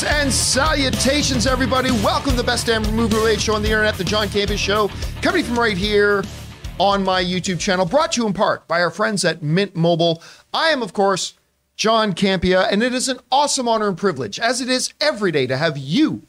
Greetings and salutations, everybody. Welcome to the best damn movie related show on the internet, the John Campea Show, coming from right here on my YouTube channel, brought to you in part by our friends at Mint Mobile. I am, of course, John Campea, and it is an awesome honor and privilege, as it is every day, to have you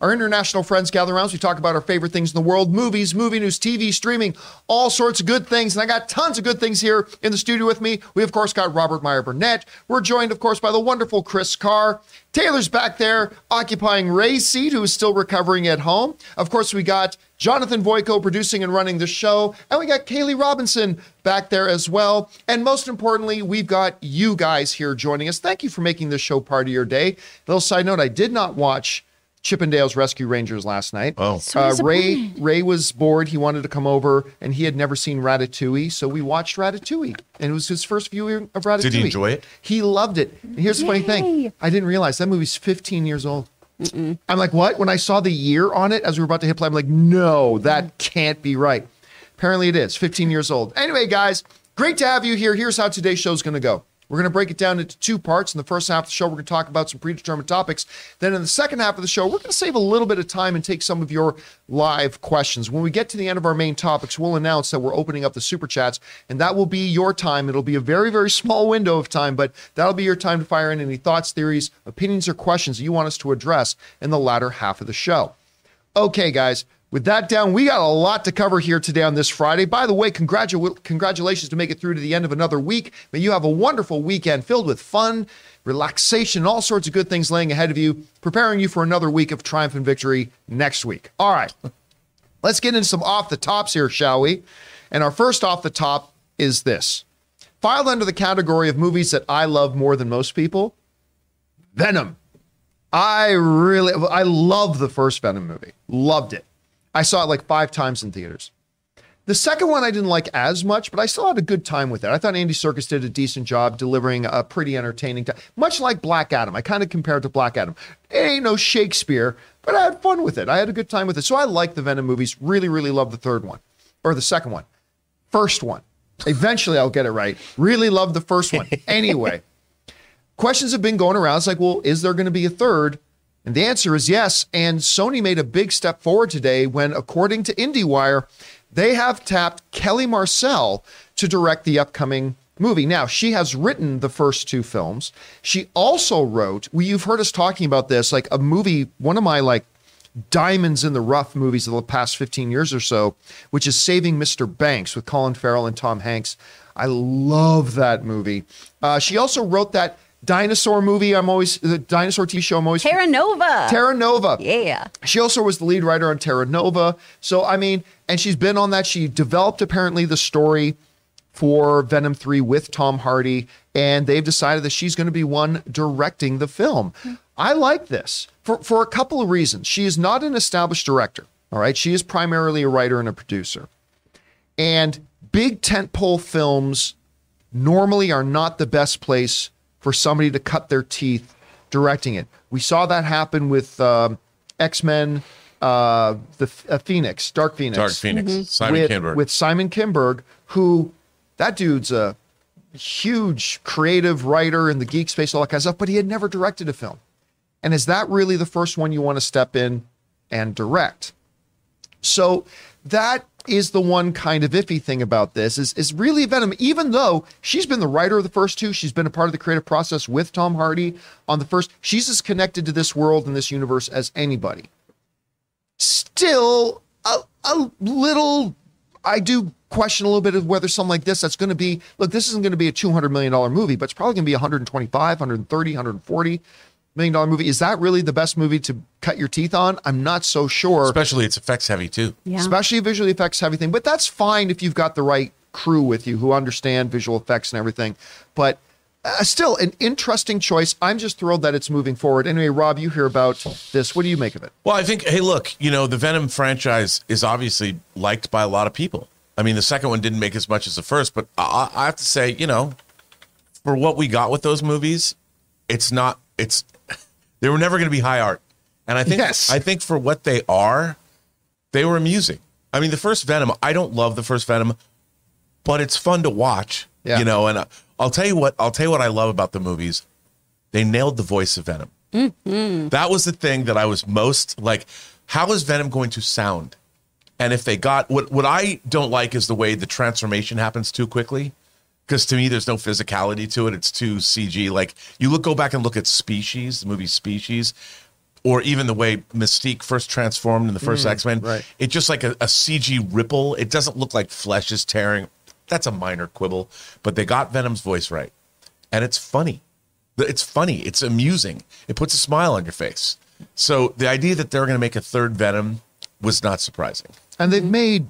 our international friends gather around. We talk about our favorite things in the world movies, movie news, TV, streaming, all sorts of good things. And I got tons of good things here in the studio with me. We, of course, got Robert Meyer Burnett. We're joined, of course, by the wonderful Chris Carr. Taylor's back there occupying Ray's seat, who is still recovering at home. Of course, we got Jonathan Voico producing and running the show. And we got Kaylee Robinson back there as well. And most importantly, we've got you guys here joining us. Thank you for making this show part of your day. Little side note I did not watch Chippendales Rescue Rangers last night. Oh, So uh, Ray. Ray was bored. He wanted to come over, and he had never seen Ratatouille, so we watched Ratatouille, and it was his first viewing of Ratatouille. Did he enjoy it? He loved it. And here's the funny thing: I didn't realize that movie's 15 years old. I'm like, what? When I saw the year on it as we were about to hit play, I'm like, no, that can't be right. Apparently, it is 15 years old. Anyway, guys, great to have you here. Here's how today's show's going to go. We're going to break it down into two parts. In the first half of the show, we're going to talk about some predetermined topics. Then, in the second half of the show, we're going to save a little bit of time and take some of your live questions. When we get to the end of our main topics, we'll announce that we're opening up the super chats, and that will be your time. It'll be a very, very small window of time, but that'll be your time to fire in any thoughts, theories, opinions, or questions that you want us to address in the latter half of the show. Okay, guys, with that down, we got a lot to cover here today on this Friday. By the way, congratu- congratulations to make it through to the end of another week. May you have a wonderful weekend filled with fun, relaxation, all sorts of good things laying ahead of you, preparing you for another week of triumph and victory next week. All right, let's get into some off the tops here, shall we? And our first off the top is this filed under the category of movies that I love more than most people Venom. I really, I love the first Venom movie. Loved it. I saw it like five times in theaters. The second one I didn't like as much, but I still had a good time with it. I thought Andy Serkis did a decent job delivering a pretty entertaining time, much like Black Adam. I kind of compared to Black Adam. It ain't no Shakespeare, but I had fun with it. I had a good time with it. So I like the Venom movies. Really, really love the third one or the second one. First one. Eventually I'll get it right. Really love the first one. Anyway, questions have been going around. It's like, well, is there going to be a third? And the answer is yes. And Sony made a big step forward today when, according to IndieWire, they have tapped Kelly Marcel to direct the upcoming movie. Now, she has written the first two films. She also wrote, well, you've heard us talking about this, like a movie, one of my like diamonds in the rough movies of the past 15 years or so, which is Saving Mr. Banks with Colin Farrell and Tom Hanks. I love that movie. Uh, she also wrote that dinosaur movie. I'm always the dinosaur TV show. I'm always Terra Nova. Terra Nova. yeah. She also was the lead writer on Terra Nova. So, I mean, and she's been on that. She developed apparently the story for Venom 3 with Tom Hardy, and they've decided that she's going to be one directing the film. Hmm. I like this for, for a couple of reasons. She is not an established director, all right? She is primarily a writer and a producer. And big tentpole films normally are not the best place for somebody to cut their teeth directing it. We saw that happen with um, X Men, uh, the uh, Phoenix, Dark Phoenix, Dark Phoenix, Simon with, Kinberg. with Simon Kinberg, who that dude's a huge creative writer in the geek space, all that kind of stuff, but he had never directed a film. And is that really the first one you want to step in and direct? So that is the one kind of iffy thing about this is, is really Venom, even though she's been the writer of the first two, she's been a part of the creative process with Tom Hardy on the first, she's as connected to this world and this universe as anybody. Still a, a little, I do question a little bit of whether something like this that's going to be, look, this isn't going to be a $200 million movie, but it's probably going to be 125, 130, 140 million dollar movie. Is that really the best movie to cut your teeth on? I'm not so sure Especially it's effects heavy too. Yeah. especially visually effects heavy thing. But that's fine if you've got the right crew with you who understand visual effects and everything. But uh, still, an interesting choice. I'm just thrilled that it's moving forward. Anyway, Rob, you hear about this. What do you make of it? Well, I think, hey, look, you know, the Venom franchise is obviously liked by a lot of people. I mean, the second one didn't make as much as the first, but I, I have to say, you know, for what we got with those movies, it's not, it's, they were never going to be high art. And I think, Yes. I think for what they are, they were amusing. I mean, the first Venom, I don't love the first Venom, but it's fun to watch, Yeah. you know, and uh, I'll tell you what, I'll tell you what I love about the movies. They nailed the voice of Venom. That was the thing that I was most like, how is Venom going to sound? And if they got what what I don't like is the way the transformation happens too quickly. Because to me, there's no physicality to it. It's too CG. Like you look, go back and look at Species, the movie Species, or even the way Mystique first transformed in the first mm-hmm. X Men. right. It's just like a, a CG ripple. It doesn't look like flesh is tearing. That's a minor quibble, but they got Venom's voice right, and it's funny. It's funny. It's amusing. It puts a smile on your face. So the idea that they're going to make a third Venom was not surprising. And they've mm-hmm. made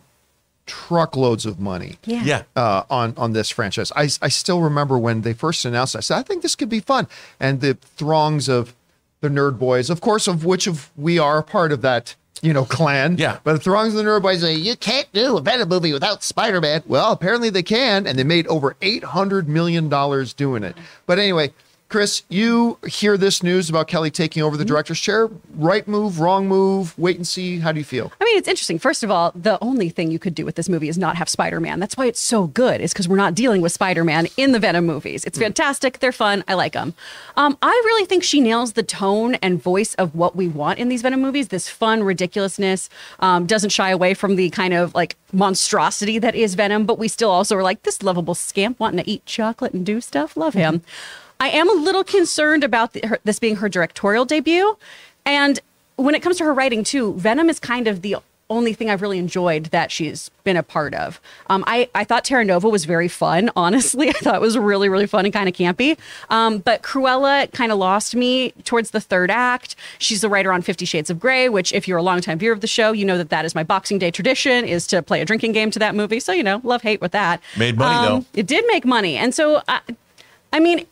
truckloads of money. Yeah. Yeah. uh, on on this franchise. I I still remember when they first announced. it, I said I think this could be fun, and the throngs of the nerd boys, of course, of which of we are a part of that. You know, clan. Yeah. But the throngs of the nerd boys say you can't do a Venom movie without Spider Man. Well, apparently they can, and they made over eight hundred million dollars doing it. But anyway, Chris, you hear this news about Kelly taking over the director's chair? Right move, wrong move? Wait and see. How do you feel? I mean, it's interesting. First of all, the only thing you could do with this movie is not have Spider Man. That's why it's so good, is because we're not dealing with Spider Man in the Venom movies. It's fantastic. They're fun. I like them. Um, I really think she nails the tone and voice of what we want in these Venom movies this fun ridiculousness. Um, doesn't shy away from the kind of like monstrosity that is Venom, but we still also are like this lovable scamp wanting to eat chocolate and do stuff. Love him. I am a little concerned about the, her, this being her directorial debut. And when it comes to her writing, too, Venom is kind of the only thing I've really enjoyed that she's been a part of. Um, I, I thought Terra Nova was very fun, honestly. I thought it was really, really fun and kind of campy. Um, but Cruella kind of lost me towards the third act. She's the writer on Fifty Shades of Grey, which, if you're a longtime viewer of the show, you know that that is my Boxing Day tradition, is to play a drinking game to that movie. So, you know, love hate with that. Made money, though. It did make money. And so, I, I mean,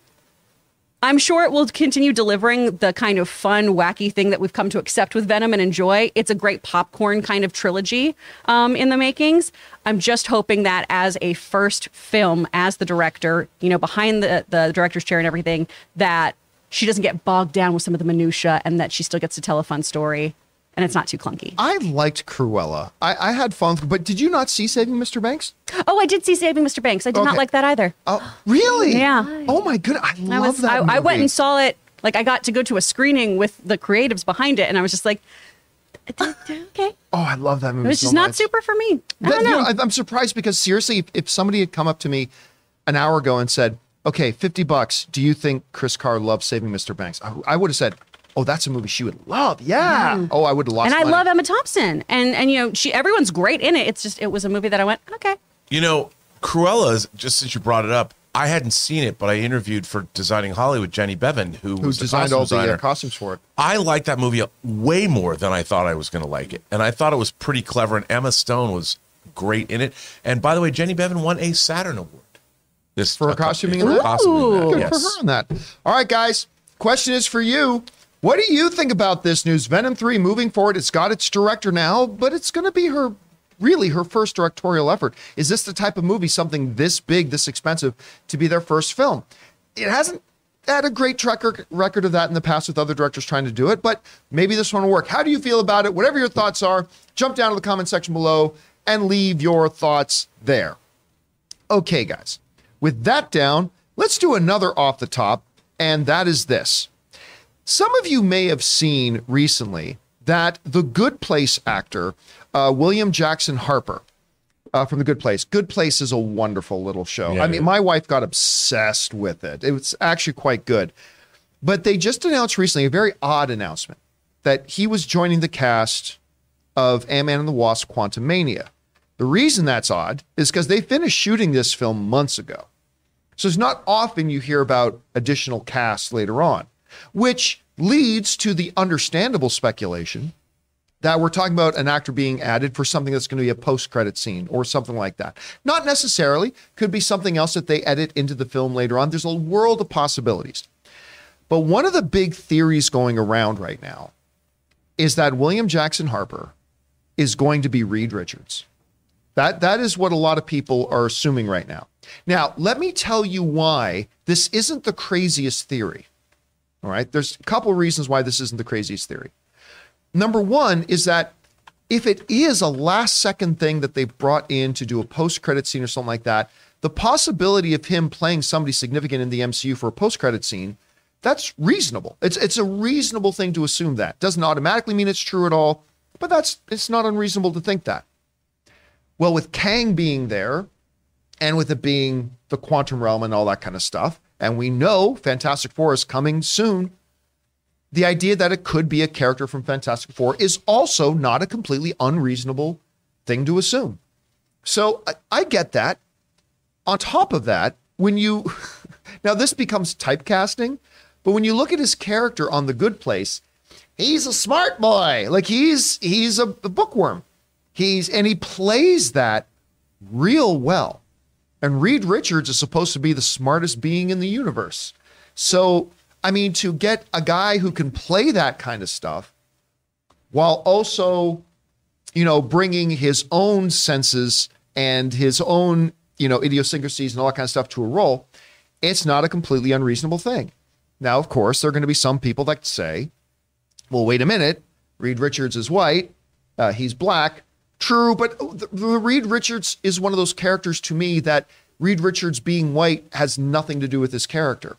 I'm sure it will continue delivering the kind of fun, wacky thing that we've come to accept with Venom and enjoy. It's a great popcorn kind of trilogy um, in the makings. I'm just hoping that as a first film, as the director, you know, behind the, the director's chair and everything, that she doesn't get bogged down with some of the minutia and that she still gets to tell a fun story and it's not too clunky. I liked Cruella. I, I had fun, but did you not see Saving Mr. Banks? Oh, I did see Saving Mr. Banks. I did not like that either. Oh, really? Yeah. Oh my goodness, I I love was that. I, I went and saw it. Like I got to go to a screening with the creatives behind it, and I was just like, okay, Oh, I love that movie. it was so just not super for me. I That- don't you know. know, I- I'm surprised because seriously, if, if somebody had come up to me an hour ago and said, "Okay, fifty bucks, do you think Chris Carr loves Saving Mr. Banks?" I, I would have said, "Oh, that's a movie she would love." Yeah. Oh, I would love. lost. and I money. love Emma Thompson, and and you know she everyone's great in it. It's just it was a movie that I went okay. You know, Cruella's just since you brought it up, I hadn't seen it, but I interviewed for Designing Hollywood Jenny Beavan, who, Who was designed costume all the uh, costumes for it? I liked that movie way more than I thought I was going to like it, and I thought it was pretty clever. And Emma Stone was great in it. And by the way, Jenny Beavan won a Saturn Award. This For her costuming for in that? costuming in that, Good yes. for her on that. All right, guys. Question is for you. What do you think about this news? Venom 3 moving forward. It's got its director now, but it's going to be her really her first directorial effort. Is this the type of movie, something this big, this expensive, to be their first film? It hasn't had a great track record of that in the past with other directors trying to do it, but maybe this one will work. How do you feel about it? Whatever your thoughts are, jump down to the comment section below and leave your thoughts there. Okay, guys. With that down, let's do another off the top, and that is this. Some of you may have seen recently that the Good Place actor, uh, William Jackson Harper, uh, from The Good Place. Good Place is a wonderful little show. Yeah, I mean, my wife got obsessed with it. It was actually quite good. But they just announced recently a very odd announcement that he was joining the cast of Ant-Man and the Wasp Quantum Mania. The reason that's odd is because they finished shooting this film months ago. So it's not often you hear about additional casts later on, which leads to the understandable speculation that we're talking about an actor being added for something that's going to be a post-credit scene or something like that. Not necessarily, could be something else that they edit into the film later on. There's a world of possibilities. But one of the big theories going around right now is that William Jackson Harper is going to be Reed Richards. That that is what a lot of people are assuming right now. Now, let me tell you why this isn't the craziest theory. All right, there's a couple of reasons why this isn't the craziest theory. Number one is that if it is a last second thing that they brought in to do a post credit scene or something like that, the possibility of him playing somebody significant in the MCU for a post credit scene That's reasonable. It's it's a reasonable thing to assume that. Doesn't automatically mean it's true at all, but that's it's not unreasonable to think that. Well, with Kang being there, and with it being the quantum realm and all that kind of stuff, and we know Fantastic Four is coming soon, the idea that it could be a character from Fantastic Four is also not a completely unreasonable thing to assume. So I, I get that. On top of that, when you now this becomes typecasting, but when you look at his character on The Good Place, he's a smart boy. Like he's he's a, a bookworm. He's and he plays that real well. And Reed Richards is supposed to be the smartest being in the universe. So, I mean, to get a guy who can play that kind of stuff while also, you know, bringing his own senses and his own, you know, idiosyncrasies and all that kind of stuff to a role, it's not a completely unreasonable thing. Now, of course, there are going to be some people that say, well, wait a minute, Reed Richards is white, uh, he's black. True, but the, the Reed Richards is one of those characters to me that Reed Richards being white has nothing to do with his character,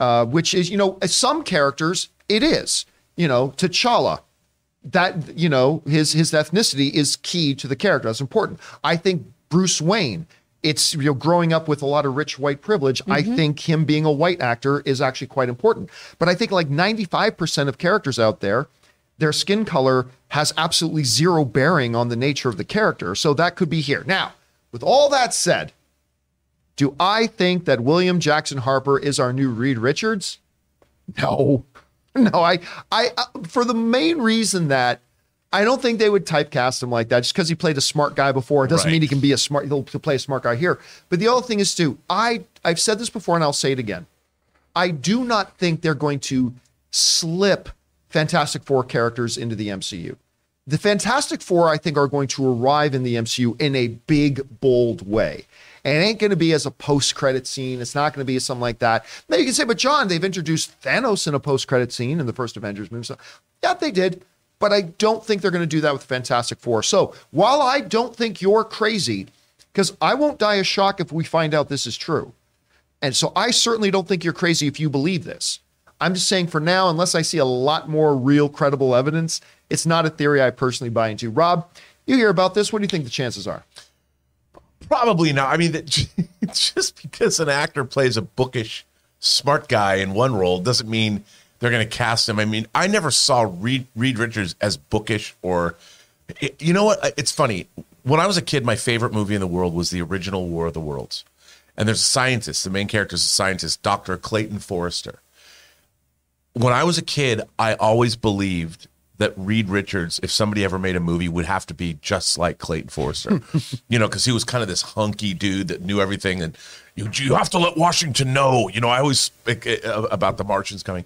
uh, which is, you know, some characters it is. You know, T'Challa, that you know his his ethnicity is key to the character. That's important. I think Bruce Wayne. It's you know growing up with a lot of rich white privilege. I think him being a white actor is actually quite important. But I think like ninety five percent of characters out there their skin color has absolutely zero bearing on the nature of the character. So that could be here. Now, with all that said, do I think that William Jackson Harper is our new Reed Richards? No. No, I I uh, for the main reason that I don't think they would typecast him like that just because he played a smart guy before. It doesn't Right. mean he can be a smart he'll play a smart guy here. But the other thing is too, I I've said this before and I'll say it again. I do not think they're going to slip Fantastic Four characters into the MCU. The Fantastic Four, I think, are going to arrive in the MCU in a big, bold way. And it ain't going to be as a post credit scene. It's not going to be something like that. Now you can say, but John, they've introduced Thanos in a post credit scene in the first Avengers movie. So, yeah, they did. But I don't think they're going to do that with Fantastic Four. So while I don't think you're crazy, because I won't die a shock if we find out this is true. And so I certainly don't think you're crazy if you believe this. I'm just saying for now, unless I see a lot more real credible evidence, it's not a theory I personally buy into. Rob, you hear about this. What do you think the chances are? Probably not. I mean, just because an actor plays a bookish, smart guy in one role doesn't mean they're going to cast him. I mean, I never saw Reed, Reed Richards as bookish or, you know what? It's funny. When I was a kid, my favorite movie in the world was the original War of the Worlds. And there's a scientist, the main character is a scientist, Dr. Clayton Forrester. When I was a kid, I always believed that Reed Richards, if somebody ever made a movie, would have to be just like Clayton Forrester. you know, because he was kind of this hunky dude that knew everything, and you you have to let Washington know. You know, I always speak uh, about the Martians coming,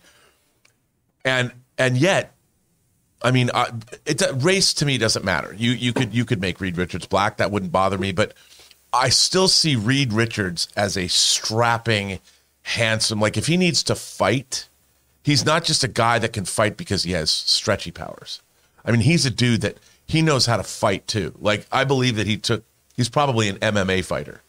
and and yet, I mean, uh, a race to me doesn't matter. You you could you could make Reed Richards black, that wouldn't bother me, but I still see Reed Richards as a strapping, handsome. Like if he needs to fight he's not just a guy that can fight because he has stretchy powers. I mean, he's a dude that he knows how to fight too. Like I believe that he took he's probably an MMA fighter.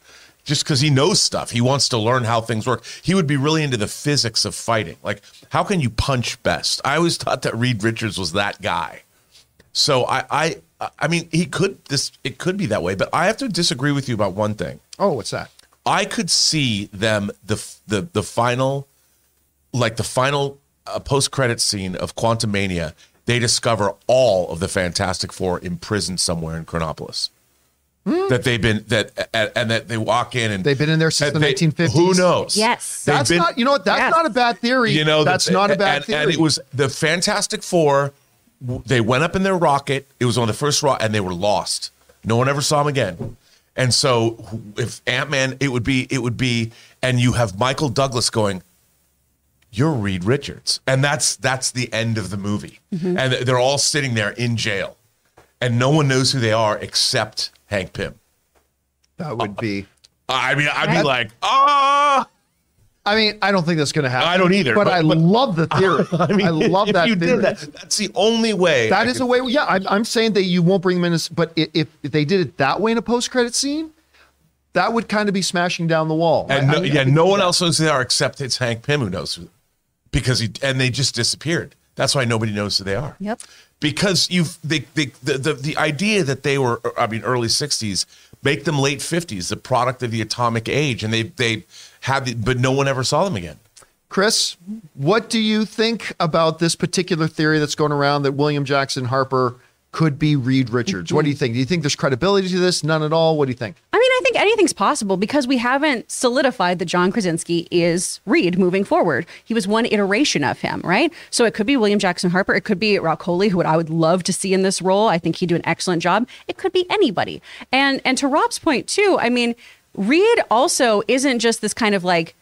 Just because he knows stuff, he wants to learn how things work. He would be really into the physics of fighting. Like, how can you punch best? I always thought that Reed Richards was that guy. So I, I, I mean, he could this. It could be that way, but I have to disagree with you about one thing. Oh, what's that? I could see them the the the final, like the final uh, post credit scene of Quantum Mania. They discover all of the Fantastic Four imprisoned somewhere in Chronopolis. That they've been that and, and that they walk in and. They've been in there since and the 1950s. Who knows? Yes. They've That's been- not, you know what? That's Yes. not a bad theory. you know that's that- not a bad and, theory. and it was the Fantastic Four. They went up in their rocket. It was on the first rocket, and they were lost. No one ever saw them again. And so, if Ant Man, it would be, it would be, and you have Michael Douglas going, "You're Reed Richards," and that's that's the end of the movie. Mm-hmm. And they're all sitting there in jail, and no one knows who they are except Hank Pym. that would be. I mean, I'd be like, ah. I mean, I don't think that's going to happen. I don't either, But, but- I but- love the theory. I, mean, I love if that you theory. did that. That's the only way. That I is could- a way. Yeah, I'm, I'm saying that you won't bring them in. As, but if, if they did it that way in a post credit scene, that would kind of be smashing down the wall. And I- no, I mean, yeah, I no one that. else knows who they are except it's Hank Pym who knows who. Because he and they just disappeared. That's why nobody knows who they are. Yep. Because you've they, they, the, the the idea that they were I mean early '60s make them late '50s, the product of the atomic age, and they they had the, but no one ever saw them again. Chris, what do you think about this particular theory that's going around that William Jackson Harper could be Reed Richards? What do you think? Do you think there's credibility to this? None at all. What do you think? I mean, I anything's possible because we haven't solidified that John Krasinski is Reed moving forward. He was one iteration of him, right? So it could be William Jackson Harper. It could be Rock Coley, who I would love to see in this role. I think he'd do an excellent job. It could be anybody. And and to Rob's point too, I mean, Reed also isn't just this kind of like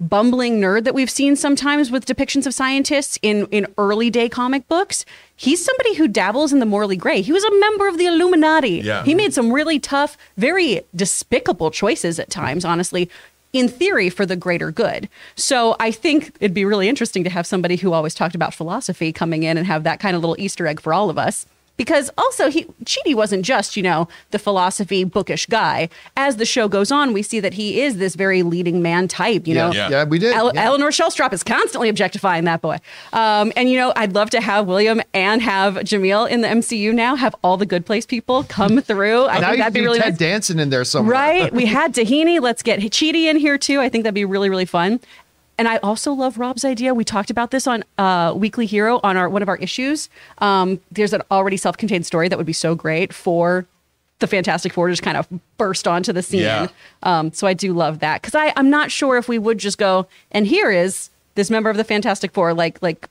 bumbling nerd that we've seen sometimes with depictions of scientists in in early day comic books. He's somebody who dabbles in the morally gray. He was a member of the Illuminati. Yeah. He made some really tough, very despicable choices at times, honestly. In theory, for the greater good. So I think it'd be really interesting to have somebody who always talked about philosophy coming in and have that kind of little Easter egg for all of us because also he Chidi wasn't just you know the philosophy bookish guy. As the show goes on, we see that he is this very leading man type. You Yeah. know, Yeah. Yeah, we did. El- Yeah. Eleanor Shellstrop is constantly objectifying that boy. Um, and you know, I'd love to have William and have Jameel in the MCU now. Have all the Good Place people come through. I now think you that'd be really Ted nice. Danson in there somewhere. Right? We had Tahani. Let's get Chidi in here too. I think that'd be really, really fun. And I also love Rob's idea. We talked about this on uh, Weekly Hero on our one of our issues. Um, there's an already self-contained story that would be so great for the Fantastic Four to just kind of burst onto the scene. Yeah. Um, so I do love that because I I'm not sure if we would just go and here is this member of the Fantastic Four like like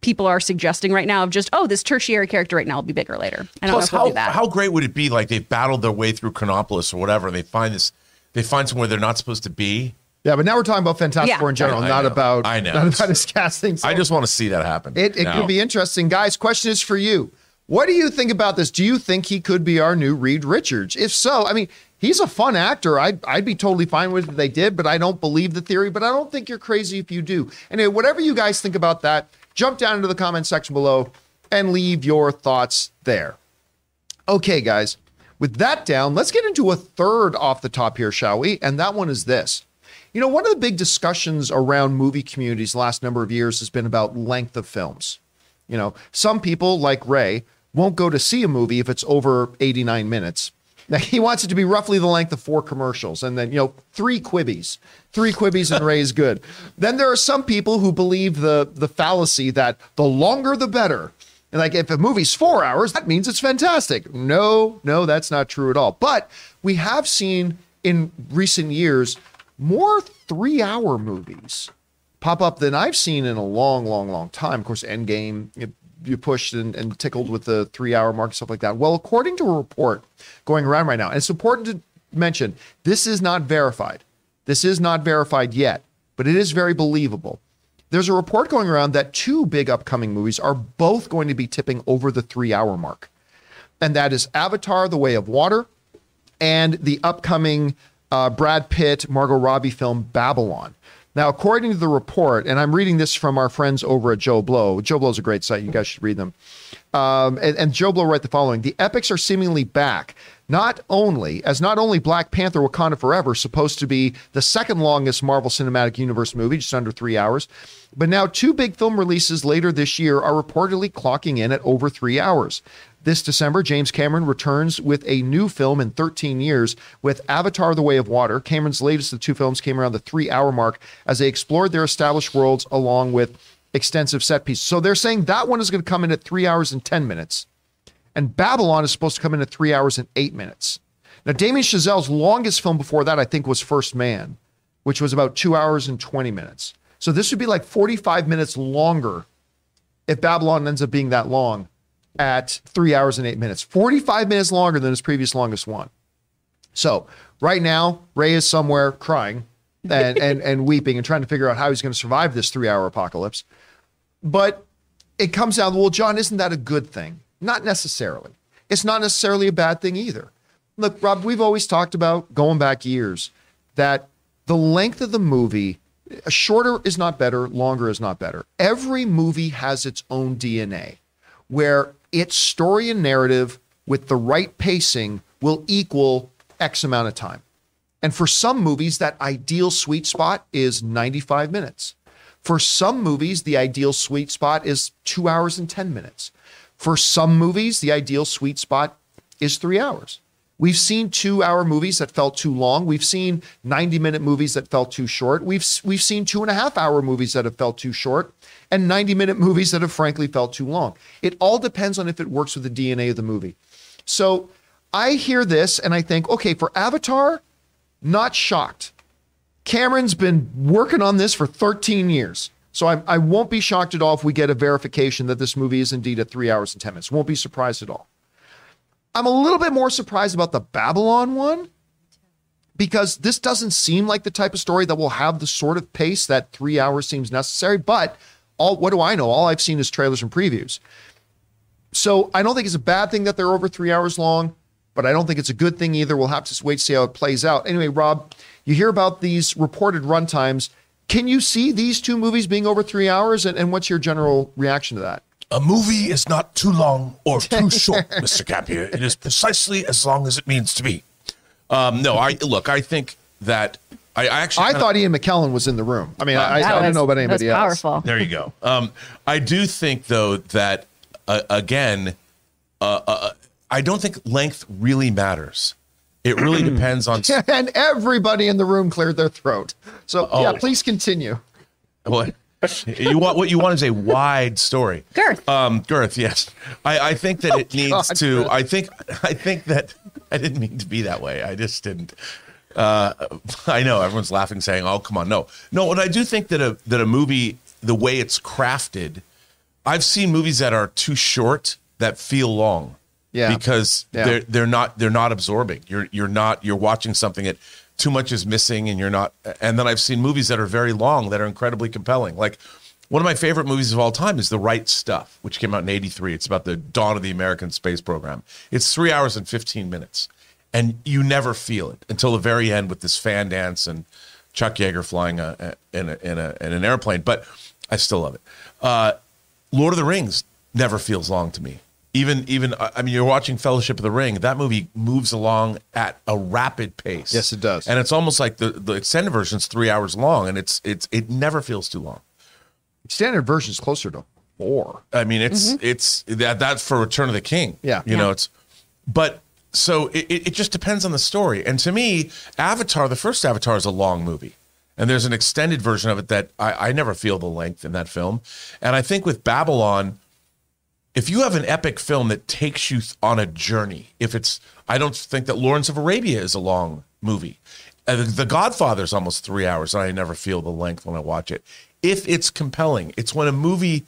people are suggesting right now of just oh this tertiary character right now will be bigger later. I don't Plus, we'll how do that. how great would it be? Like they've battled their way through Chronopolis or whatever, and they find this, they find somewhere they're not supposed to be. Yeah, but now we're talking about Fantastic Yeah. Four in general, I not know. about I know. not about his casting. So I just want to see that happen. it, it now. could be interesting, guys. Question is for you. What do you think about this? Do you think he could be our new Reed Richards? If so, I mean, he's a fun actor. I'd, I'd be totally fine with it if they did, but I don't believe the theory. But I don't think you're crazy if you do. Anyway, whatever you guys think about that, jump down into the comment section below and leave your thoughts there. Okay, guys, with that down, let's get into a third off the top here, shall we? And that one is this. You know, one of the big discussions around movie communities last number of years has been about length of films. You know, some people, like Ray, won't go to see a movie if it's over 89 minutes. Now, he wants it to be roughly the length of four commercials and then, you know, three quibbies. Three quibbies and Ray's good. Then there are some people who believe the, the fallacy that the longer the better. And like if a movie's four hours, that means it's fantastic. No, no, that's not true at all. But we have seen in recent years more three hour movies pop up than I've seen in a long, long, long time. Of course, Endgame, you, you pushed and, and tickled with the three hour mark and stuff like that. Well, according to a report going around right now, and it's important to mention this is not verified. This is not verified yet, but it is very believable. There's a report going around that two big upcoming movies are both going to be tipping over the three hour mark. And that is Avatar, The Way of Water, and the upcoming uh, Brad Pitt, Margot Robbie film Babylon. Now, according to the report, and I'm reading this from our friends over at JoBlo. Joe Blow's a great site. You guys should read them. Um, and, and JoBlo wrote the following: The epics are seemingly back. Not only as not only Black Panther: Wakanda Forever supposed to be the second longest Marvel Cinematic Universe movie, just under three hours, but now two big film releases later this year are reportedly clocking in at over three hours. This December, James Cameron returns with a new film in 13 years with Avatar The Way of Water. Cameron's latest of two films came around the three hour mark as they explored their established worlds along with extensive set pieces. So they're saying that one is going to come in at three hours and 10 minutes. And Babylon is supposed to come in at three hours and eight minutes. Now, Damien Chazelle's longest film before that, I think, was First Man, which was about two hours and 20 minutes. So this would be like 45 minutes longer if Babylon ends up being that long at three hours and eight minutes. 45 minutes longer than his previous longest one. So right now, Ray is somewhere crying and, and, and weeping and trying to figure out how he's going to survive this three hour apocalypse. But it comes down, well, John, isn't that a good thing? Not necessarily. It's not necessarily a bad thing either. Look, Rob, we've always talked about going back years that the length of the movie, uh, shorter is not better, longer is not better. Every movie has its own DNA where its story and narrative with the right pacing will equal X amount of time. And for some movies, that ideal sweet spot is 95 minutes. For some movies, the ideal sweet spot is two hours and 10 minutes. For some movies, the ideal sweet spot is three hours. We've seen two hour movies that felt too long. We've seen 90 minute movies that felt too short. We've, we've seen two and a half hour movies that have felt too short and 90 minute movies that have frankly felt too long. It all depends on if it works with the DNA of the movie. So I hear this and I think, okay, for Avatar, not shocked. Cameron's been working on this for 13 years. So I, I won't be shocked at all if we get a verification that this movie is indeed at three hours and 10 minutes. Won't be surprised at all. I'm a little bit more surprised about the Babylon one because this doesn't seem like the type of story that will have the sort of pace that three hours seems necessary. But all what do I know? All I've seen is trailers and previews. So I don't think it's a bad thing that they're over three hours long, but I don't think it's a good thing either. We'll have to wait to see how it plays out. Anyway, Rob, you hear about these reported runtimes. Can you see these two movies being over three hours? And, and what's your general reaction to that? A movie is not too long or too short, Mr. Campea. It is precisely as long as it means to be. Um, no, I look. I think that I, I actually I thought Ian McKellen was in the room. I mean, I, I That don't know about anybody else. Powerful. There you go. Um, I do think though that uh, again, uh, uh, I don't think length really matters. It really depends on And everybody in the room cleared their throat. So yeah, Oh. please continue. what you want. What you want is a wide story. Girth. Um, girth. Yes. I, I think that it needs Oh, God, to. I think. I think that I didn't mean to be that way. I just didn't. Uh, I know everyone's laughing, saying, "Oh, come on, no, no." And I do think that a that a movie, the way it's crafted, I've seen movies that are too short that feel long. Yeah. Because Yeah. they're they're not they're not absorbing. You're you're not you're watching something that too much is missing, and you're not. And then I've seen movies that are very long that are incredibly compelling. Like one of my favorite movies of all time is The Right Stuff, which came out in '83. It's about the dawn of the American space program. It's three hours and 15 minutes, and you never feel it until the very end with this fan dance and Chuck Yeager flying a, a- in, a, in, a, in an airplane. But I still love it. Uh, Lord of the Rings never feels long to me. Even even I mean, you're watching Fellowship of the Ring. That movie moves along at a rapid pace. Yes, it does. And it's almost like the the extended version's three hours long, and it's it's it never feels too long. Standard version is closer to four. I mean, it's it's that that's for Return of the King. Yeah. you know it's, but so it, it just depends on the story. And to me, Avatar, the first Avatar, is a long movie, and there's an extended version of it that I, I never feel the length in that film. And I think with Babylon, if you have an epic film that takes you on a journey, if it's, I don't think that Lawrence of Arabia is a long movie. Uh, the- the Godfather's almost three hours, and I never feel the length when I watch it. If it's compelling, it's when a movie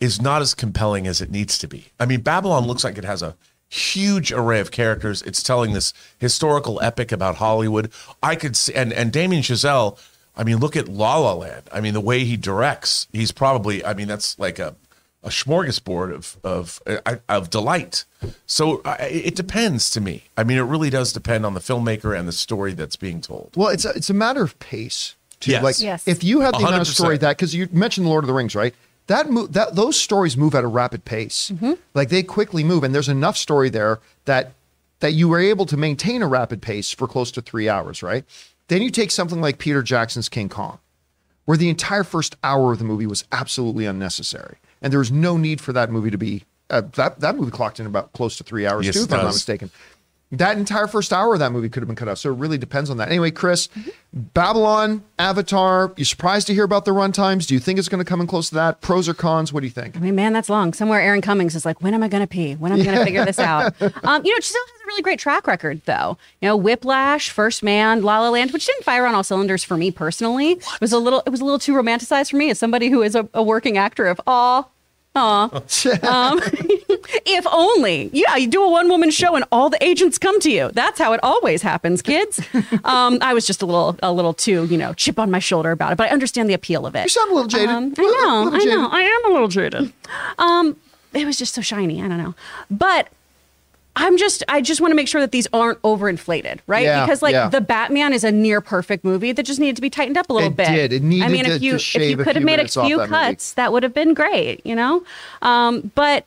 is not as compelling as it needs to be. I mean, Babylon looks like it has a huge array of characters. It's telling this historical epic about Hollywood. I could see, and and Damien Chazelle. I mean, look at La La Land. I mean, the way he directs, he's probably. I mean, that's like a a smorgasbord of of uh, of delight. So I, it depends to me. I mean, it really does depend on the filmmaker and the story that's being told. Well, it's a, it's a matter of pace. Too. Yes. Like Yes. if you have the amount of story that because you mentioned Lord of the Rings, right? That mo- that those stories move at a rapid pace. Like they quickly move, and there's enough story there that that you were able to maintain a rapid pace for close to three hours, right? Then you take something like Peter Jackson's King Kong, where the entire first hour of the movie was absolutely unnecessary, and there was no need for that movie to be. Uh, that that movie clocked in about close to three hours Yes, too, if I'm not mistaken. That entire first hour of that movie could have been cut off. So it really depends on that. Anyway, Chris, Babylon, Avatar, you surprised to hear about the runtimes? Do you think it's going to come in close to that? Pros or cons? What do you think? I mean, man, that's long. Somewhere Aaron Cummings is like, when am I going to pee? When am I going to figure this out? Um, you know, she still has a really great track record, though. You know, Whiplash, First Man, La La Land, which didn't fire on all cylinders for me personally. It was a little, it was a little too romanticized for me as somebody who is a, a working actor of aw. Aw. Um, if only. Yeah, you do a one woman show and all the agents come to you. That's how it always happens, kids. Um, I was just a little a little too, you know, chip on my shoulder about it, but I understand the appeal of it. You sound a little jaded. Um, I know, I jaded. know. I am a little jaded. Um, it was just so shiny. I don't know. But I'm just I just want to make sure that these aren't overinflated, right? Yeah, because like yeah. the Batman is a near perfect movie that just needed to be tightened up a little It bit. did. It needed I mean, to- if you if you could have made a few that movie. cuts, that would have been great, you know. Um, but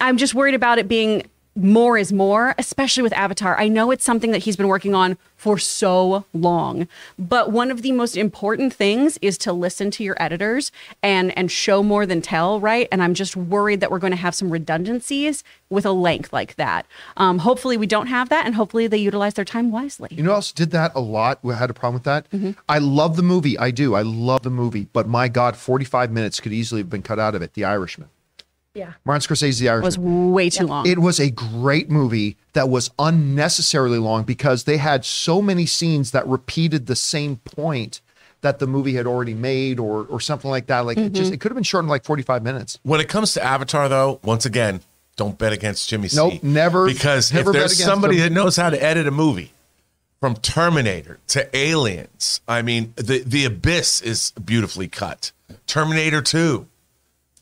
I'm just worried about it being more is more, especially with Avatar. I know it's something that he's been working on for so long, but one of the most important things is to listen to your editors and and show more than tell, right? And I'm just worried that we're going to have some redundancies with a length like that. Um, hopefully, we don't have that, and hopefully, they utilize their time wisely. You know, else did that a lot. We had a problem with that. I love the movie. I do. I love the movie. But my God, 45 minutes could easily have been cut out of it. The Irishman. Yeah, Martin Scorsese's The it was way too long. It was a great movie that was unnecessarily long because they had so many scenes that repeated the same point that the movie had already made or or something like that. Like it just mm-hmm. it could have been shortened like 45 minutes. When it comes to Avatar, though, once again, don't bet against Jimmy C. Nope, never- Because never if bet there's against somebody him. that knows how to edit a movie, from Terminator to Aliens, I mean, the the Abyss is beautifully cut. Terminator Two,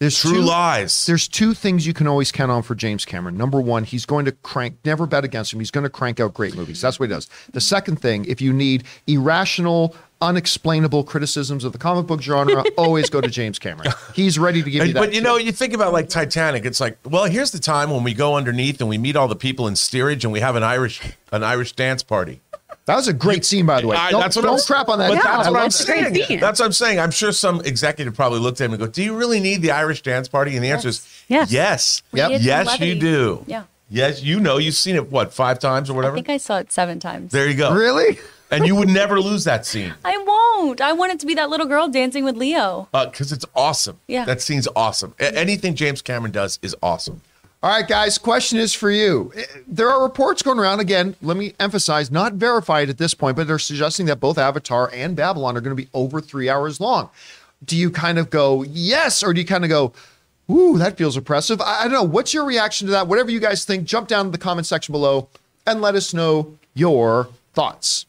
There's True two- Lies. There's two things you can always count on for James Cameron. Number one, he's going to crank, never bet against him. He's going to crank out great movies. That's what he does. The second thing, if you need irrational, unexplainable criticisms of the comic book genre, always go to James Cameron. He's ready to give you that. but you know, too. you think about like Titanic. It's like, well, here's the time when we go underneath and we meet all the people in steerage and we have an Irish an Irish dance party. That was a great scene, by the way. I- don't that's what don't I'm, crap on that. But Yeah, that's what I'm love that. Great saying. scene. That's what I'm saying. I'm sure some executive probably looked at him and go, "Do you really need the Irish dance party?" And the answer is Yes. yes. Yep. needed some Yes, you do. Yeah. Yes, you know. You've seen it what five times or whatever. I think I saw it seven times. there you go. Really? And you would never lose that scene I won't. I want it to be that little girl dancing with Leo. Uh, because it's awesome. Yeah. that scene's awesome. A- anything James Cameron does is awesome. All right, guys, question is for you. Eh, There are reports going around, again, let me emphasize, not verified at this point, but they're suggesting that both Avatar and Babylon are going to be over three hours long. Do you kind of go, yes, or do you kind of go, ooh, that feels oppressive? I, I don't know. What's your reaction to that? Whatever you guys think, jump down to the comment section below and let us know your thoughts.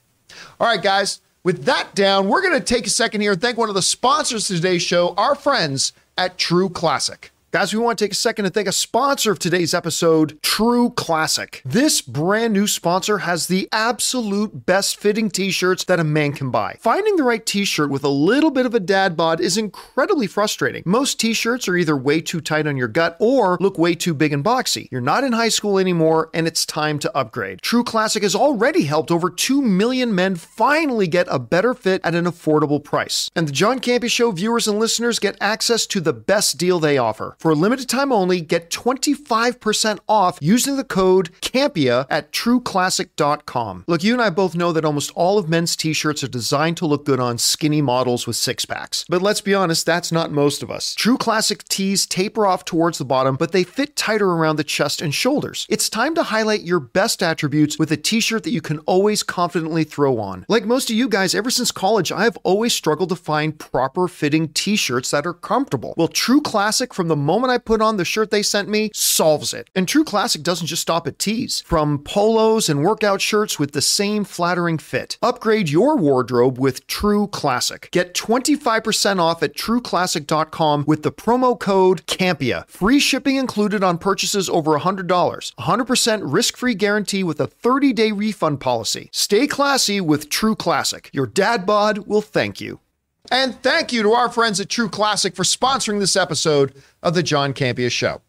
All right, guys, with that down, we're going to take a second here and thank one of the sponsors of today's show, our friends at True Classic. Guys, we want to take a second to thank a sponsor of today's episode, True Classic. This brand new sponsor has the absolute best fitting t shirts that a man can buy. Finding the right t shirt with a little bit of a dad bod is incredibly frustrating. Most t shirts are either way too tight on your gut or look way too big and boxy. You're not in high school anymore, and it's time to upgrade. True Classic has already helped over 2 million men finally get a better fit at an affordable price. And the John Campea Show viewers and listeners get access to the best deal they offer. For a limited time only, get 25% off using the code CAMPEA at trueclassic.com. Look, you and I both know that almost all of men's t shirts are designed to look good on skinny models with six packs. But let's be honest, that's not most of us. True Classic tees taper off towards the bottom, but they fit tighter around the chest and shoulders. It's time to highlight your best attributes with a t shirt that you can always confidently throw on. Like most of you guys, ever since college, I've always struggled to find proper fitting t shirts that are comfortable. Well, True Classic, from the moment I put on the shirt they sent me, solves it. And True Classic doesn't just stop at tees. From polos and workout shirts with the same flattering fit. Upgrade your wardrobe with True Classic. Get 25% off at trueclassic.com with the promo code CAMPEA. Free shipping included on purchases over $100. 100% risk-free guarantee with a 30-day refund policy. Stay classy with True Classic. Your dad bod will thank you. And thank you to our friends at True Classic for sponsoring this episode of the John Campea Show.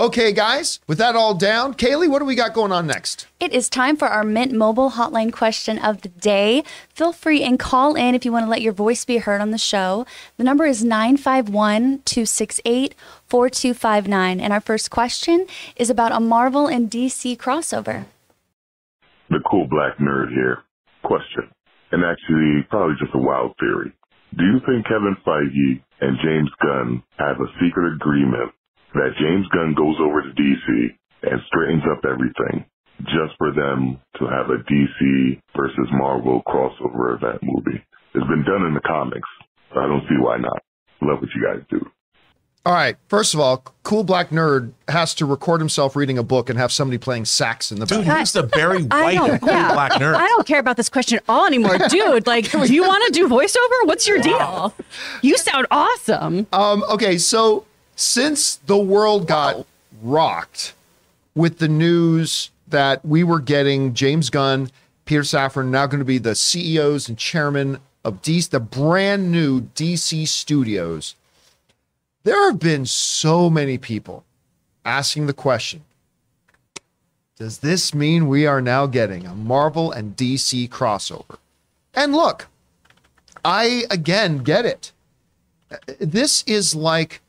Okay, guys, with that all down, Kaylee, what do we got going on next? It is time for our Mint Mobile hotline question of the day. Feel free and call in if you want to let your voice be heard on the show. The number is 951 268 4259. And our first question is about a Marvel and DC crossover. the cool black nerd here. Question, and actually probably just a wild theory. Do you think Kevin Feige and James Gunn have a secret agreement that James Gunn goes over to DC and straightens up everything just for them to have a DC versus Marvel crossover event movie? It's been done in the comics, I don't see why not. Love what you guys do. All right, first of all, cool black nerd has to record himself reading a book and have somebody playing sax in the Dude, back. he's the Barry I White of cool yeah. black nerd. I don't care about this question at all anymore, dude. Like, do you want to do voiceover? What's your deal? You sound awesome. Um, okay, so since the world got rocked with the news that we were getting James Gunn, Peter Safran now going to be the CEOs and chairman of DC, the brand new DC studios, there have been so many people asking the question Does this mean we are now getting a Marvel and DC crossover? And look, I again get it. This is like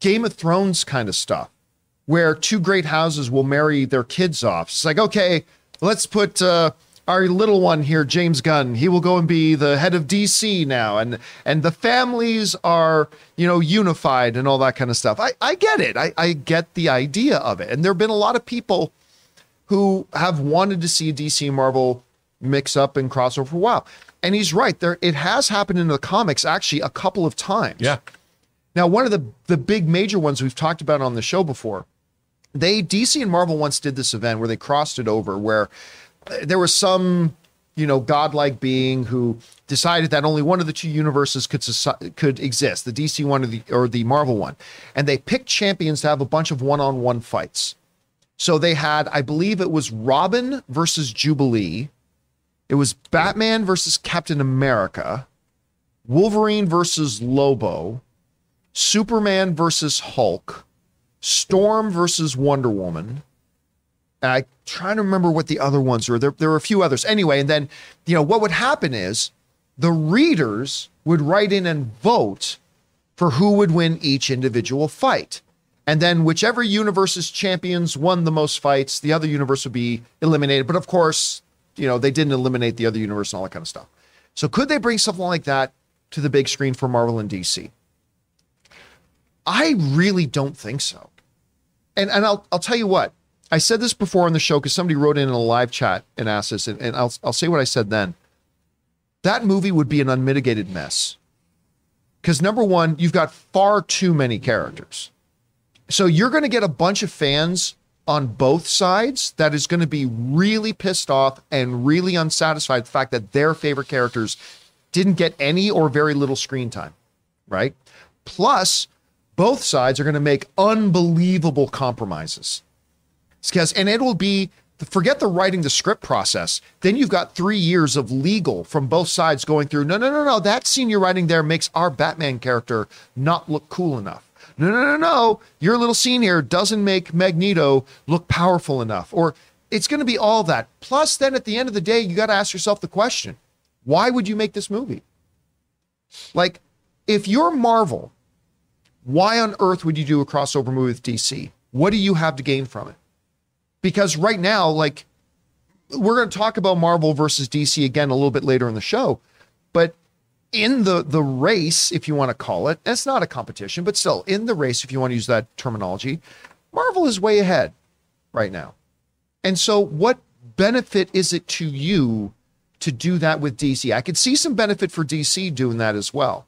Game of Thrones kind of stuff, where two great houses will marry their kids off. It's like, okay, let's put uh, our little one here, James Gunn. He will go and be the head of DC now, and and the families are you know unified and all that kind of stuff. I I get it. I I get the idea of it, and there have been a lot of people who have wanted to see DC Marvel mix up and crossover for a while. And he's right. There it has happened in the comics actually a couple of times. Yeah. Now, one of the the big major ones we've talked about on the show before, they DC and Marvel once did this event where they crossed it over, where there was some you know godlike being who decided that only one of the two universes could could exist, the DC one or the or the Marvel one, and they picked champions to have a bunch of one on one fights. So they had, I believe it was Robin versus Jubilee. It was Batman versus Captain America, Wolverine versus Lobo, Superman versus Hulk, Storm versus Wonder Woman. I trying to remember what the other ones were. There, there were a few others. Anyway, and then, you know, what would happen is the readers would write in and vote for who would win each individual fight. And then whichever universe's champions won the most fights, the other universe would be eliminated. But of course, you know, they didn't eliminate the other universe and all that kind of stuff. So could they bring something like that to the big screen for Marvel and DC? I really don't think so. And and I'll I'll tell you what. I said this before on the show because somebody wrote in, in a live chat and asked this, and, and I'll I'll say what I said then. That movie would be an unmitigated mess. Because number one, you've got far too many characters. So you're going to get a bunch of fans on both sides that is going to be really pissed off and really unsatisfied the fact that their favorite characters didn't get any or very little screen time, right? Plus, both sides are going to make unbelievable compromises. Because and it will be forget the writing the script process. Then you've got three years of legal from both sides going through. No, no, no, no. That scene you're writing there makes our Batman character not look cool enough. No, no, no, no. Your little scene here doesn't make Magneto look powerful enough. Or it's going to be all that. Plus, then at the end of the day, you got to ask yourself the question why would you make this movie? Like, if you're Marvel, why on earth would you do a crossover movie with DC? What do you have to gain from it? Because right now, like, we're going to talk about Marvel versus DC again a little bit later in the show, but in the the race, if you want to call it, it's not a competition, but still in the race, if you want to use that terminology, Marvel is way ahead right now. And so, what benefit is it to you to do that with DC? I could see some benefit for DC doing that as well.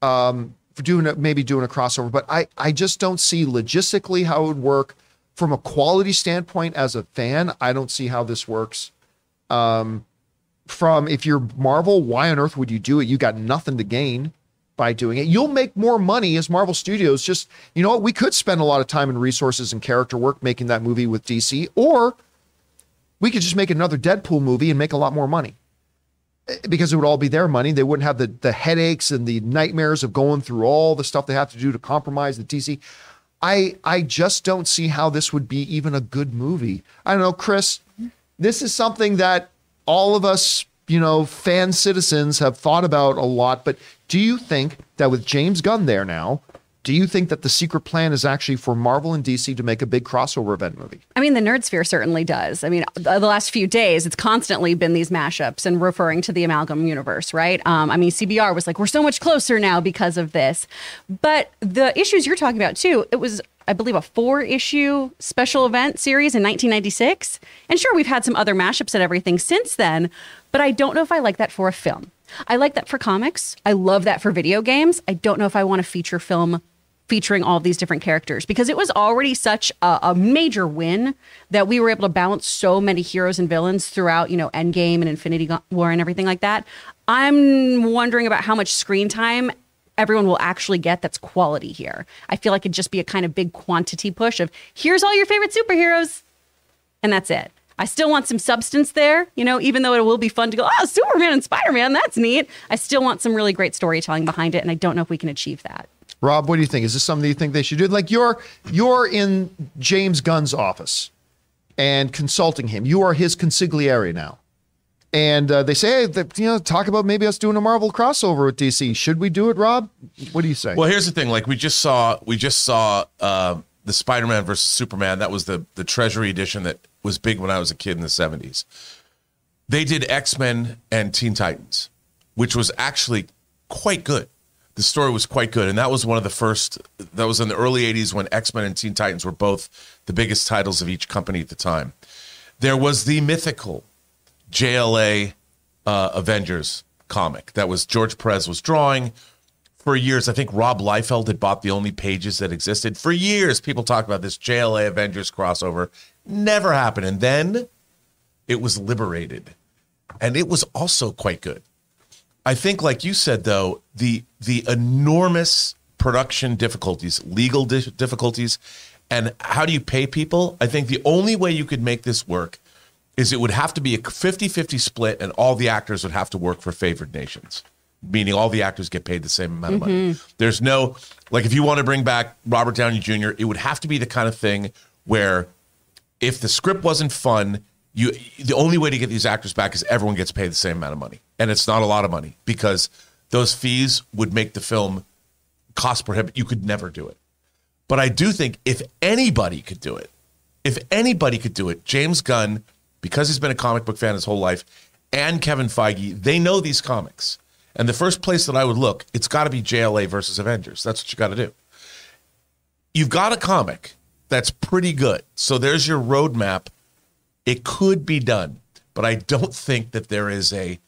Um, for doing it, maybe doing a crossover, but I, I just don't see logistically how it would work from a quality standpoint as a fan. I don't see how this works. Um, from if you're Marvel, why on earth would you do it? You got nothing to gain by doing it. You'll make more money as Marvel Studios. Just, you know what? We could spend a lot of time and resources and character work making that movie with DC, or we could just make another Deadpool movie and make a lot more money because it would all be their money. They wouldn't have the, the headaches and the nightmares of going through all the stuff they have to do to compromise the DC. I I just don't see how this would be even a good movie. I don't know, Chris. This is something that all of us, you know, fan citizens have thought about a lot. But do you think that with James Gunn there now, do you think that the secret plan is actually for Marvel and DC to make a big crossover event movie? I mean, the nerd sphere certainly does. I mean, the last few days, it's constantly been these mashups and referring to the amalgam universe, right? Um, I mean, CBR was like, we're so much closer now because of this. But the issues you're talking about, too, it was I believe, a four issue special event series in 1996. And sure, we've had some other mashups and everything since then, but I don't know if I like that for a film. I like that for comics. I love that for video games. I don't know if I want a feature film featuring all these different characters because it was already such a, a, major win that we were able to balance so many heroes and villains throughout, you know, Endgame and Infinity War and everything like that. I'm wondering about how much screen time everyone will actually get that's quality here. I feel like it'd just be a kind of big quantity push of here's all your favorite superheroes, and that's it. I still want some substance there, you know, even though it will be fun to go, oh, Superman and Spider Man, that's neat. I still want some really great storytelling behind it, and I don't know if we can achieve that. Rob, what do you think? Is this something you think they should do? Like you're you're in James Gunn's office. and consulting him. You are his consigliere now. And uh, they say, hey, you know, talk about maybe us doing a Marvel crossover with DC. Should we do it, Rob? What do you say? Well, here's the thing. Like we just saw, we just saw uh, the Spider-Man versus Superman. That was the the Treasury edition that was big when I was a kid in the '70s. They did X-Men and Teen Titans, which was actually quite good. The story was quite good, and that was one of the first. That was in the early '80s when X-Men and Teen Titans were both the biggest titles of each company at the time. There was the mythical JLA uh, Avengers comic that was George Perez was drawing for years. I think Rob Liefeld had bought the only pages that existed. For years, people talked about this JLA Avengers crossover. Never happened. And then it was liberated. And it was also quite good. I think, like you said, though, the the enormous production difficulties, legal di- difficulties, and how do you pay people? I think the only way you could make this work is it would have to be a 50-50 split and all the actors would have to work for favored nations meaning all the actors get paid the same amount of money. Mm-hmm. There's no like if you want to bring back robert downey jr it would have to be the kind of thing where if the script wasn't fun you the only way to get these actors back is everyone gets paid the same amount of money and it's not a lot of money because those fees would make the film cost prohibitive you could never do it but i do think if anybody could do it if anybody could do it, James Gunn, because he's been a comic book fan his whole life, and Kevin Feige, they know these comics. And the first place that I would look, it's got to be JLA versus Avengers. That's what you got to do. You've got a comic that's pretty good. So there's your roadmap. It could be done, but I don't think that there is a.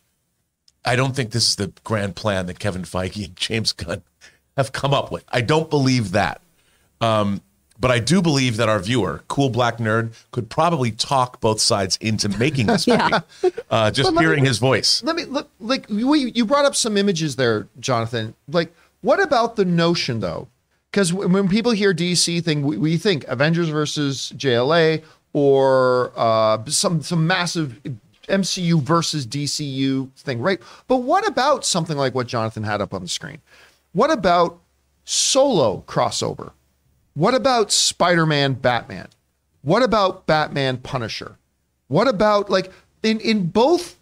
I don't think this is the grand plan that Kevin Feige and James Gunn have come up with. I don't believe that. Um, but I do believe that our viewer, cool black nerd, could probably talk both sides into making this movie. uh, just But let me- hearing his voice. Let me look like we, you brought up some images there, Jonathan. Like, what about the notion though? Because when people hear DC thing, we, we think Avengers versus JLA or uh, some some massive MCU versus DCU thing, right? But what about something like what Jonathan had up on the screen? What about solo crossover? What about Spider-Man Batman? What about Batman Punisher? What about like in in both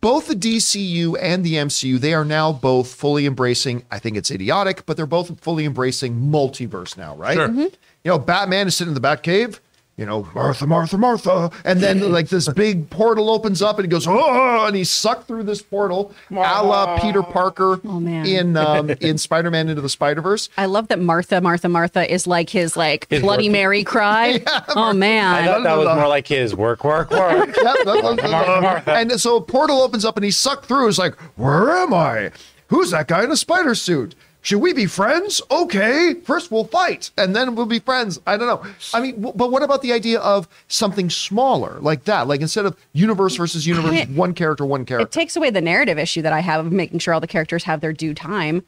both the DCU and the MCU, they are now both fully embracing. I think it's idiotic, but they're both fully embracing multiverse now, right? Sure. Mm-hmm. You know, Batman is sitting in the Batcave. You know, Martha, Martha, Martha, and then like this big portal opens up, and he goes, oh, and he's sucked through this portal, a la Peter Parker Oh, man. in um, in Spider-Man into the Spider-Verse. I love that Martha, Martha, Martha is like his like His Bloody work- Mary cry. oh I man. thought that was more like his work, work, work. Yep, that was- Martha, Martha. And so a portal opens up and he's sucked through. It's like, where am I? Who's that guy in a spider suit? Should we be friends? Okay, first we'll fight and then we'll be friends. I don't know. I mean, w- but what about the idea of something smaller like that? Like instead of universe versus universe, It- one character, one character. It takes away the narrative issue that I have of making sure all the characters have their due time.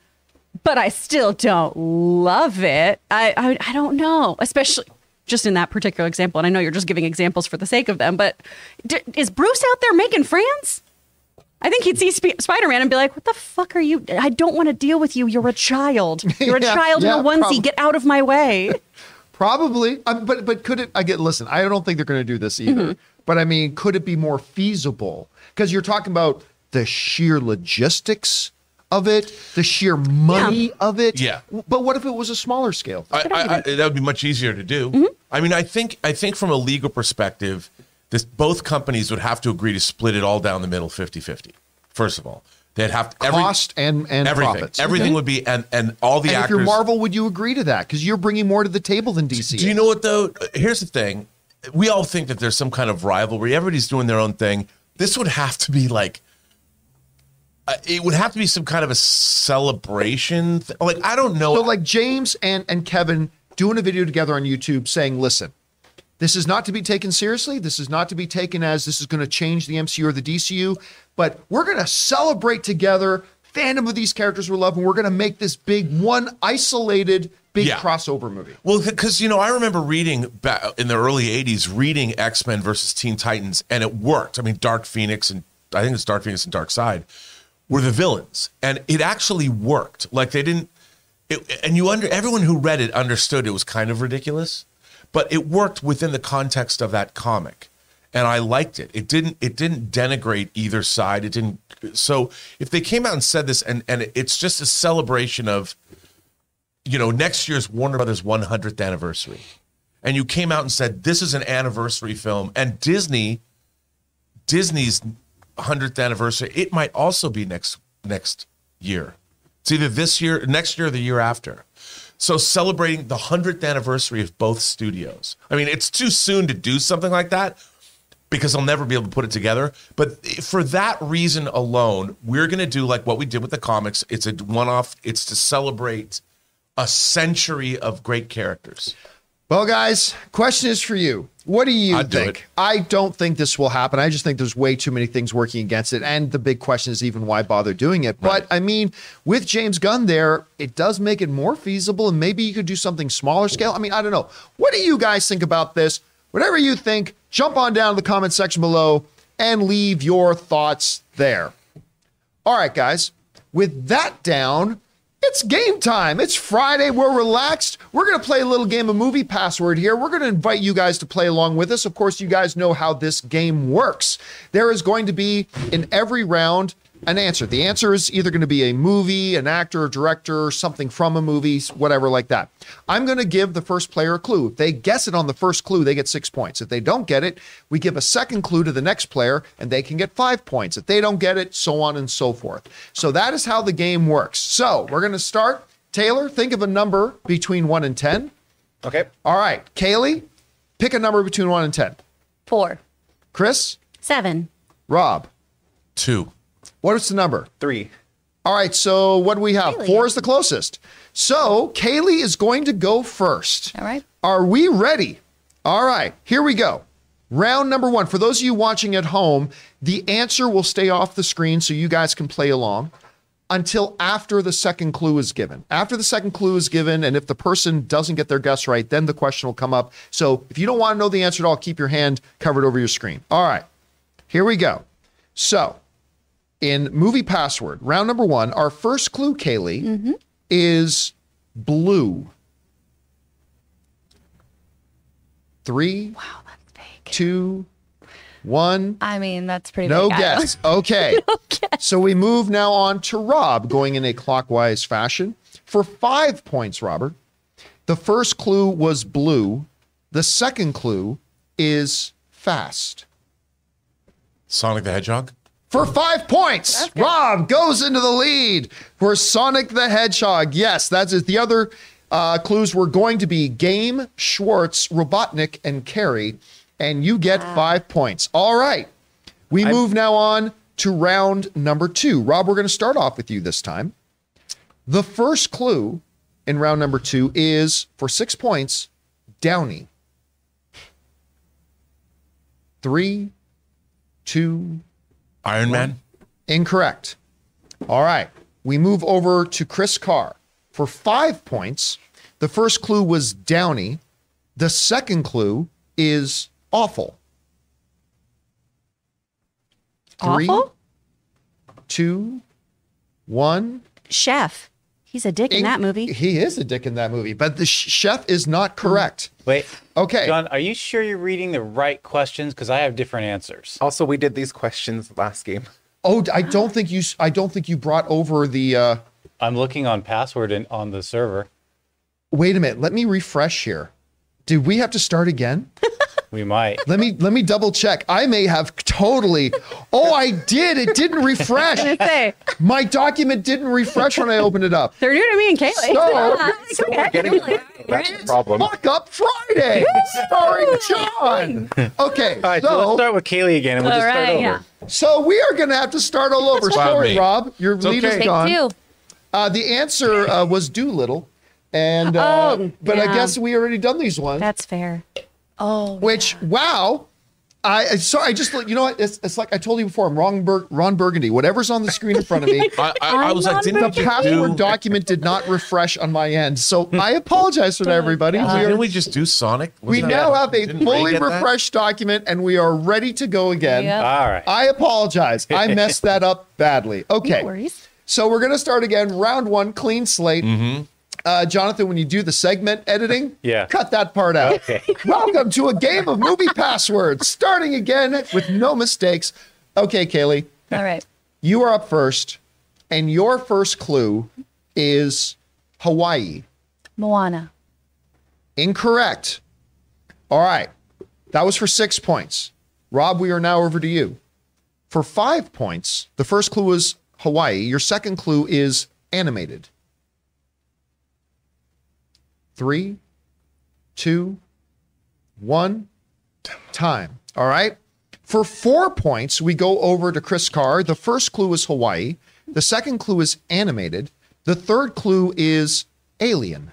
But I still don't love it. I I, I don't know, especially just in that particular example. And I know you're just giving examples for the sake of them, but d- is Bruce out there making friends? I think he'd see Sp- Spider Man and be like, "What the fuck are you? I don't want to deal with you. You're a child. You're a Yeah, child yeah, in a onesie. prob- Get out of my way." Probably, um, but but could it? I get. Listen, I don't think they're going to do this either. Mm-hmm. But I mean, could it be more feasible? Because you're talking about the sheer logistics of it, the sheer money of it. Yeah. But what if it was a smaller scale? I, I, I, that would be much easier to do. Mm-hmm. I mean, I think I think from a legal perspective, this both companies would have to agree to split it all down the middle 50-50. First of all, they'd have to, every, Cost and and everything. profits. Everything would be and and all the and if you're Marvel, would you agree to that? Because you're bringing more to the table than DC. Do you know what though? Here's the thing: we all think that there's some kind of rivalry. Everybody's doing their own thing. This would have to be like. uh, It would have to be some kind of a celebration. th- Like I don't know. So like James and and Kevin doing a video together on YouTube saying, "Listen, this is not to be taken seriously. This is not to be taken as this is going to change the MCU or the DCU, but we're going to celebrate together fandom of these characters we love, and we're going to make this big one isolated big Yeah. crossover movie." Well, because you know, I remember reading back in the early '80s, reading X Men versus Teen Titans, and it worked. I mean, Dark Phoenix and I think it's Dark Phoenix and Dark Side were the villains, and it actually worked. Like they didn't, it, and you under everyone who read it understood it was kind of ridiculous, but it worked within the context of that comic. And I liked it. It didn't it didn't denigrate either side. It didn't so if they came out and said this and and it's just a celebration of you know, next year's Warner Brothers 100th anniversary. And you came out and said this is an anniversary film and Disney Disney's 100th anniversary, it might also be next next year. It's either this year, next year, or the year after. So celebrating the 100th anniversary of both studios. I mean, it's too soon to do something like that because I'll never be able to put it together. But for that reason alone, we're going to do like what we did with the comics. It's a one off, it's to celebrate a century of great characters. Well, guys, question is for you. What do you I'd think? it. I don't think this will happen. I just think there's way too many things working against it. And the big question is even why bother doing it. But I mean, with James Gunn there, it does make it more feasible. And maybe you could do something smaller scale. I mean, I don't know. What do you guys think about this? Whatever you think, jump on down to the comment section below and leave your thoughts there. All right, guys. With that down, it's game time. It's Friday. We're relaxed. We're going to play a little game of movie password here. We're going to invite you guys to play along with us. Of course, you guys know how this game works. There is going to be in every round an answer. The answer is either going to be a movie, an actor, a director, something from a movie, whatever like that. I'm going to give the first player a clue. If they guess it on the first clue, they get six points. If they don't get it, we give a second clue to the next player and they can get five points. If they don't get it, so on and so forth. So that is how the game works. So we're going to start. Taylor, think of a number between one and 10. Okay. All right. Kaylee, pick a number between one and 10. Four. Chris, Seven. Rob, Two. What is the number? Three. All right, so what do we have? Kaylee. Four is the closest. So Kaylee is going to go first. All right. Are we ready? All right, here we go. Round number one. For those of you watching at home, the answer will stay off the screen so you guys can play along until after the second clue is given. After the second clue is given, and if the person doesn't get their guess right, then the question will come up. So if you don't want to know the answer at all, keep your hand covered over your screen. All right, here we go. So in movie password, round number one, our first clue, Kaylee, mm-hmm. is blue. Three, Wow, that's fake. two, one. I mean, that's pretty No big. I don't- guess. Okay. So we move now on to Rob, going in a clockwise fashion. For five points, Robert, the first clue was blue. The second clue is fast. Sonic the Hedgehog. For five points, Rob goes into the lead for Sonic the Hedgehog. Yes, that's. The other uh, clues were going to be Game, Schwartz, Robotnik, and Carrey. And you get five points. All right. We move now on to round number two. Rob, we're going to start off with you this time. The first clue in round number two is for six points Downey. Three, two, Iron Man. Incorrect. All right. We move over to Chris Carr. For five points, the first clue was Downey. The second clue is awful. Three, Awful? two, one. Chef. He's a dick in that movie. He is a dick in that movie, but the sh- chef is not correct. Wait. Okay. John, are you sure you're reading the right questions? Because I have different answers. Also, we did these questions last game. Oh, I don't think you. I don't think you brought over the. Uh, I'm looking on password in, on the server. wait a minute. Let me refresh here. Did we have to start again? We might. Let me let me double check. I may have totally. Oh, I did. It didn't refresh. Say, My document didn't refresh when I opened it up. they're new to me and Kaylee. So, Getting that's the problem. fuck up Friday, starring John. Okay, All right, so, let's start with Kaylee again and we'll All just start over. yeah. so we are going to have to start all over. fine. Sorry, Me. Rob, your lead okay. is Take gone. two. Uh, the answer uh, was Dolittle, and uh, Oh, but I guess we already done these ones. That's fair. Oh, Which wow. I I- sorry. I just you know what? It's, it's like I told you before. I'm Ron, Bur- Ron Burgundy. Whatever's on the screen in front of me, I, I, I was like, didn't the password do? document did not refresh on my end. So I apologize for that, everybody. We, Didn't we just do Sonic? we Wasn't now have a fully get that? refreshed document, and we are ready to go again. Yep. All right. I apologize. I messed that up badly. Okay. No worries. So we're going to start again. Round one, clean slate. Mm-hmm. Uh, Jonathan, when you do the segment editing, Yeah. cut that part out. Okay. Welcome to a game of movie passwords, starting again with no mistakes. Okay, Kaylee, All right. you are up first, and your first clue is Hawaii. Moana. Incorrect. All right. That was for six points. Rob, we are now over to you. For five points, the first clue was Hawaii. Your second clue is animated. Three, two, one, time. All right. For four points, we go over to Chris Carr. The first clue is Hawaii. The second clue is animated. The third clue is alien.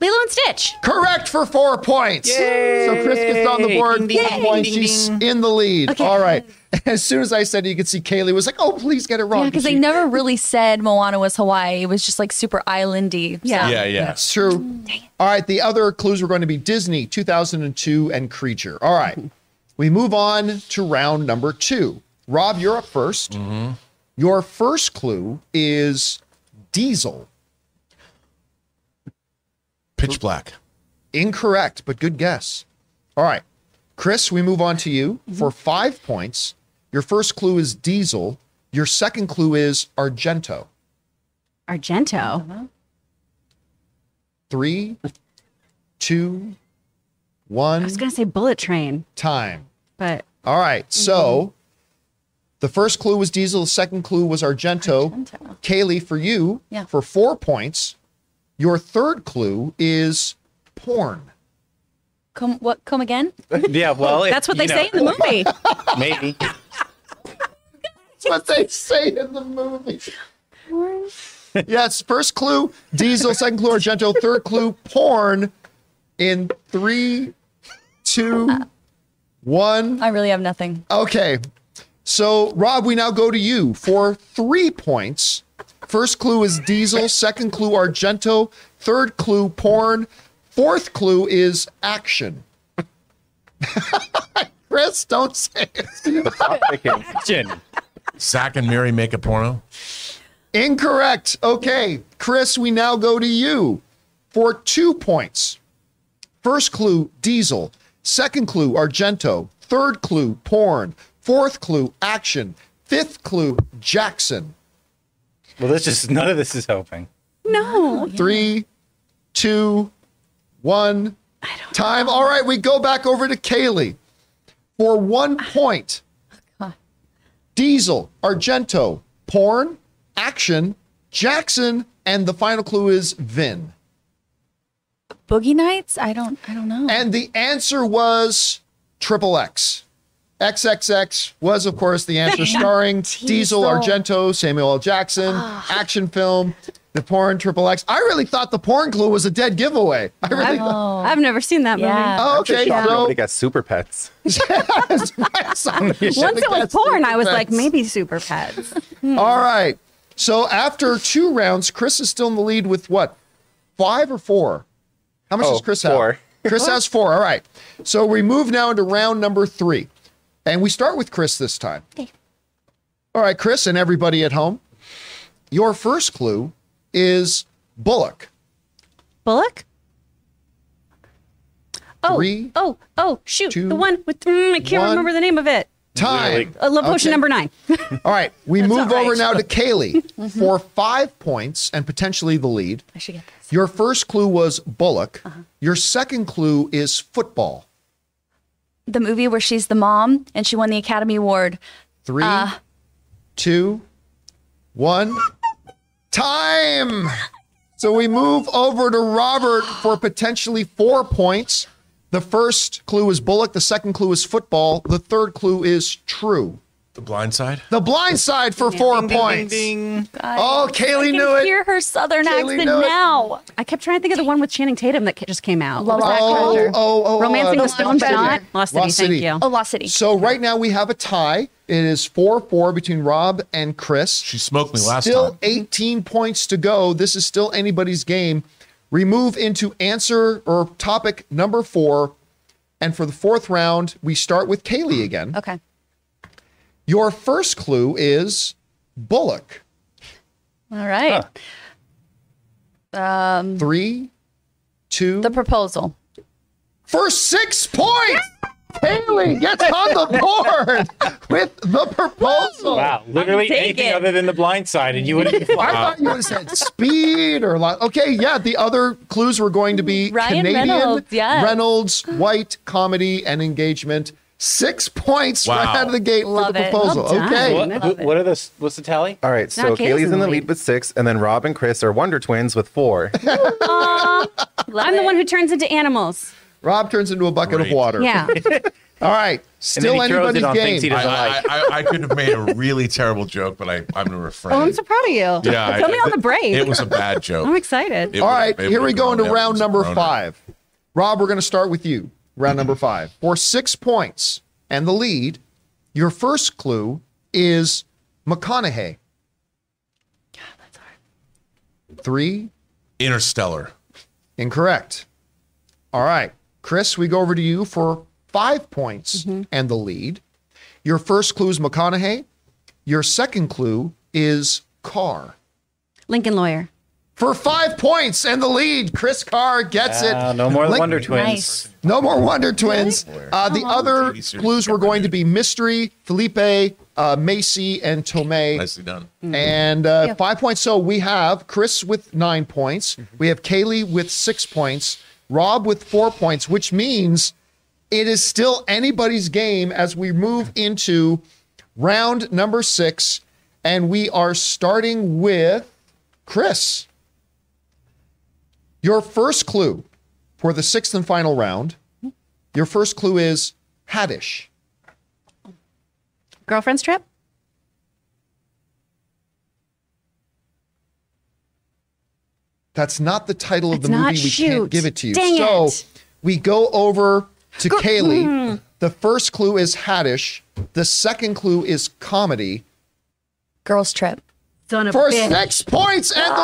Lilo and Stitch. Correct for four points. So Chris gets on the board. Ding, ding, four ding, points. ding, She's in the lead. Okay. All right. As soon as I said it, you could see Kaylee was like, "Oh, please get it wrong." Yeah, because they never really said Moana was Hawaii. It was just like super islandy. Yeah. Yeah, yeah. That's true. All right. The other clues were going to be Disney, 2002, and Creature. All right. Mm-hmm. We move on to round number two. Rob, you're up 1st mm-hmm. Your first clue is Diesel. Pitch Black. Incorrect, but good guess. All right. Chris, we move on to you for mm-hmm. five points. Your first clue is Diesel. Your second clue is Argento. Argento. Uh-huh. Three, two, I was gonna say Bullet Train, time. but All right. Mm-hmm. So the first clue was Diesel. The second clue was Argento. Argento. Kaylee, for you, Yeah. for four points. Your third clue is porn. Come what? Come again? Yeah, well, if- that's what they you say in the movie. Maybe. That's what they say in the movie. yes, first clue, Diesel. Second clue, Argento. Third clue, porn. In three, two, one. I really have nothing. Okay. So, Rob, we now go to you for three points. First clue is Diesel. Second clue, Argento. Third clue, porn. Fourth clue is action. Chris, don't say it. Stop picking. Jen. Zack and Miri make a porno. Incorrect. Okay. Chris, we now go to you for two points. First clue, Diesel. Second clue, Argento. Third clue, porn. Fourth clue, action. Fifth clue, Jackson. Well, this just none of this is helping. no. Three, two, one. Time. All right, we go back over to Kaylee for one point. Diesel, Argento, porn, action, Jackson, and the final clue is Vin. Boogie Nights? I don't. I don't know. And the answer was Triple X. XXX was, of course, the answer starring Diesel, Argento, Samuel L. Jackson, ah. action film, the porn Triple X. I really thought the porn clue was a dead giveaway. I really thought. Oh. I've never seen that movie. Yeah. Oh, okay, Shocked so nobody got super pets. Once it was porn, I was like, maybe Super Pets. All right. So after two rounds, Chris is still in the lead with what? Five or four? How much Oh, does Chris have? four. Chris has four. All right. So we move now into round number three. And we start with Chris this time. Okay. All right, Chris and everybody at home. Your first clue is Bullock. Bullock? Oh, Three, oh, oh, shoot. two, the one with, mm, I can't one. remember the name of it. Time. Uh, Love Potion Okay. number nine. All right. We move all over right. now to Kaylee for five points and potentially the lead. I should get this. Your first clue was Bullock. Your second clue is football. The movie where she's the mom and she won the Academy Award. Three, two, one. Time. So we move over to Robert for potentially four points. The first clue is Bullock. The second clue is football. The third clue is true. The Blind Side. The blind side for four points. Oh, Kaylee I knew can it. hear her southern Kaylee accent knew it. now. I kept trying to think of the one with Channing Tatum that just came out. What was that Oh, oh, oh, Romancing uh, the Stone, but not Lost City. Lost Thank you. Oh, Lost City. So right now we have a tie. It is 4-4 between Rob and Chris. She smoked me last time. Still 18 points to go. This is still anybody's game. Remove into answer or topic number four. And for the fourth round, we start with Kaylee again. Okay. Your first clue is Bullock. All right. Um, Three, two, The proposal. for six points. Haley gets on the board with the proposal. Wow, literally anything it. other than the blind side, and you would have been I thought you would have said speed or lot. Okay, yeah. The other clues were going to be Ryan Canadian, Reynolds, yes. Reynolds, white, comedy, and engagement. Six points Wow. right out of the gate Love for the it. proposal. Well okay. What, what are the? What's the tally? All right, so Not Kaylee's Kaylee's in the lead with six, and then Rob and Chris are Wonder Twins with four. Love I'm the one who turns into animals. Rob turns into a bucket Great. of water. Yeah. All right. Still he throws anybody's it game. things I, like. I, I, I could have made a really terrible joke, but I, I'm going to refrain. Oh, I'm so proud of you. yeah, I- Tell me on the brave. It was a bad joke. I'm excited. It All would- right, here we go into round number runner. five. Rob, we're going to start with you. Round number five. For six points and the lead, your first clue is McConaughey. Three, Interstellar. incorrect. All right. Chris, we go over to you for five points and the lead. Your first clue is McConaughey. Your second clue is car. Lincoln Lawyer. For five points and the lead, Chris Carr gets it. Ah, no more Link- Wonder Twins. Nice. No more Wonder Twins. Uh, the other clues were going to be Mystery, Phillippe, uh, Macy, and Tomei. Nicely done. And uh, five points. So we have Chris with nine points. We have Kaylee with six points. Rob with four points, which means it is still anybody's game as we move into round number six. And we are starting with Chris. Your first clue for the sixth and final round, your first clue is Haddish. Girlfriend's Trip. That's not the title of It's the movie. not. We can't give it to you. Dang so it. we go over to Hmm. Kaylee. The first clue is Haddish. The second clue is comedy. Girls trip. Son of For a bitch. six points and the win,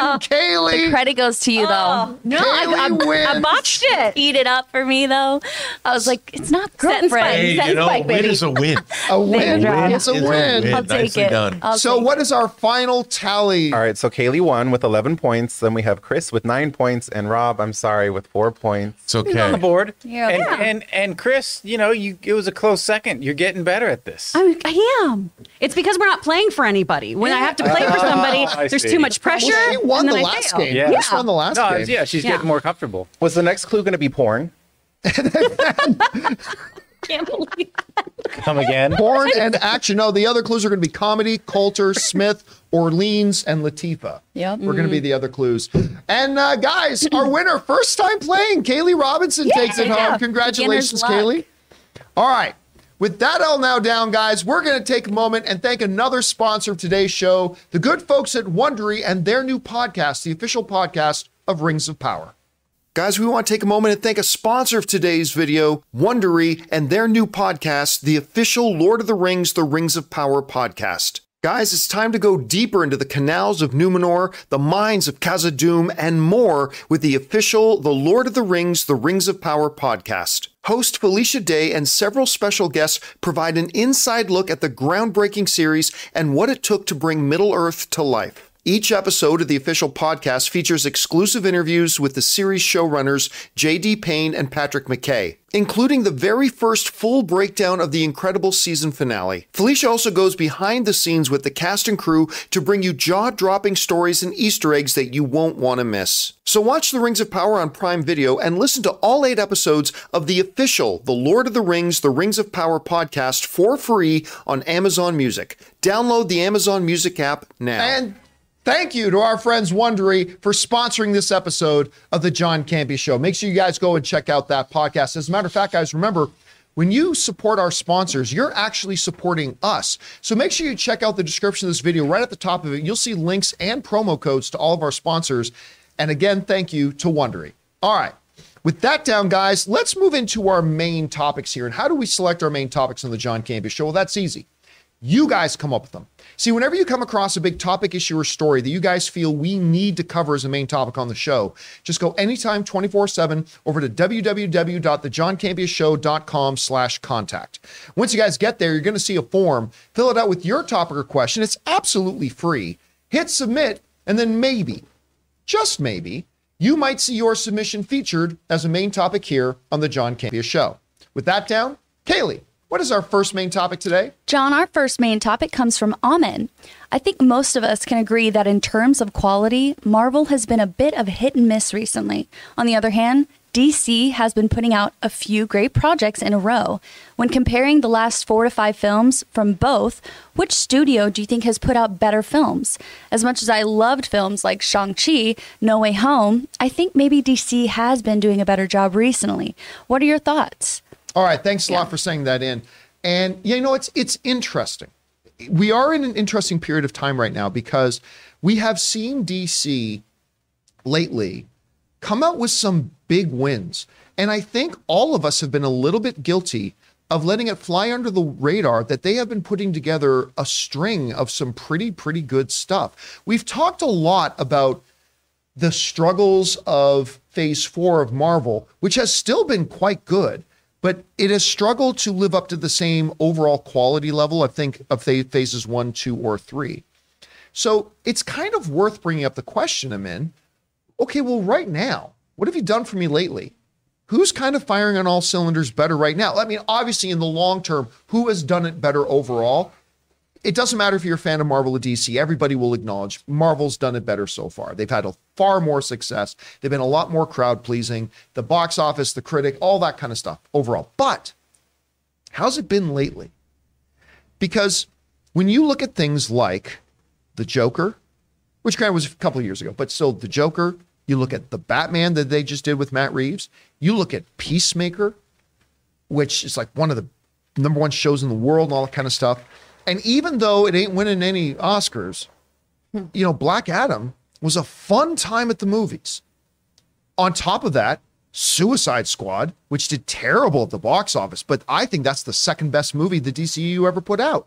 ah. Kaylee. The credit goes to you though. Ah. No, I, Kaylee I, I botched it. Eat it up for me though. I was like, it's not Set and spike. girlfriend. Hey, Set you and know, spike, a win baby. is a win. A win. drop. It's a Is win. I'll take Nicely it. done. I'll So take what is our final tally? All right, so Kaylee won with 11 points. Then we have Chris with nine points, and Rob, I'm sorry, with four points. It's okay. He's on the board. Yeah. And, Yeah. and and Chris, you know, you it was a close second. You're getting better at this. I, I am. It's because we're not playing for anybody. When I have to play for somebody, I there's see. too much pressure. Well, she won the last game. Yeah. Chris won the last no, game. yeah, she's Yeah. getting more comfortable. Was the next clue going to be porn? Can't believe Come again. Porn and action. No, the other clues are going to be comedy, Coulter, Smith, Orleans, and Latifah. Yep. We're going to be the other clues. And uh, guys, our winner, first time playing, Kaylee Robinson takes it Yeah. home. Congratulations, Kaylee. All right. With that all now down, guys, we're going to take a moment and thank another sponsor of today's show, the good folks at Wondery and their new podcast, the official podcast of Rings of Power. Guys, we want to take a moment and thank a sponsor of today's video, Wondery, and their new podcast, the official Lord of the Rings, the Rings of Power podcast. Guys, it's time to go deeper into the canals of Numenor, the mines of Khazad-dûm, and more with the official The Lord of the Rings, the Rings of Power podcast. Host Felicia Day and several special guests provide an inside look at the groundbreaking series and what it took to bring Middle Earth to life. Each episode of the official podcast features exclusive interviews with the series showrunners J.D. Payne and Patrick McKay, including the very first full breakdown of the incredible season finale. Felicia also goes behind the scenes with the cast and crew to bring you jaw dropping stories and Easter eggs that you won't want to miss. So watch The Rings of Power on Prime Video and listen to all eight episodes of the official The Lord of the Rings, The Rings of Power podcast for free on Amazon Music. Download the Amazon Music app now. And Thank you to our friends Wondery for sponsoring this episode of the John Campea Show. Make sure you guys go and check out that podcast. As a matter of fact, guys, remember when you support our sponsors, you're actually supporting us. So make sure you check out the description of this video. Right at the top of it, you'll see links and promo codes to all of our sponsors. And again, thank you to Wondery. All right. With that down, guys, let's move into our main topics here. And how do we select our main topics on the John Campea Show? Well, that's easy. You guys come up with them. See, whenever you come across a big topic, issue, or story that you guys feel we need to cover as a main topic on the show, just go anytime 24-7 over to www.thejohncampeashow.com slash contact. Once you guys get there, you're going to see a form. Fill it out with your topic or question. It's absolutely free. Hit submit, and then maybe, just maybe, you might see your submission featured as a main topic here on the John Campea Show. With that down, Kaylee, what is our first main topic today? John, our first main topic comes from Amen. I think most of us can agree that in terms of quality, Marvel has been a bit of hit and miss recently. On the other hand, DC has been putting out a few great projects in a row. When comparing the last four to five films from both, which studio do you think has put out better films? As much as I loved films like Shang-Chi, No Way Home, I think maybe DC has been doing a better job recently. What are your thoughts? All right, thanks a lot for saying that in. And you know, it's it's interesting. We are in an interesting period of time right now because we have seen DC lately come out with some big wins. And I think all of us have been a little bit guilty of letting it fly under the radar that they have been putting together a string of some pretty, pretty good stuff. We've talked a lot about the struggles of phase four of Marvel, which has still been quite good, but it has struggled to live up to the same overall quality level, I think, of phases one, two, or three. So it's kind of worth bringing up the question, I'm in. Okay, well, right now, what have you done for me lately? Who's kind of firing on all cylinders better right now? I mean, obviously, in the long term, who has done it better overall? It doesn't matter if you're a fan of Marvel or DC, everybody will acknowledge Marvel's done it better so far. They've had a far more success. They've been a lot more crowd pleasing, the box office, the critic, all that kind of stuff overall. But how's it been lately? Because when you look at things like the Joker, which kind of was a couple of years ago, but still the Joker, you look at the Batman that they just did with Matt Reeves. You look at Peacemaker, which is like one of the number one shows in the world and all that kind of stuff. And even though it ain't winning any Oscars, you know, Black Adam was a fun time at the movies. On top of that, Suicide Squad, which did terrible at the box office, but I think that's the second best movie the DCU ever put out.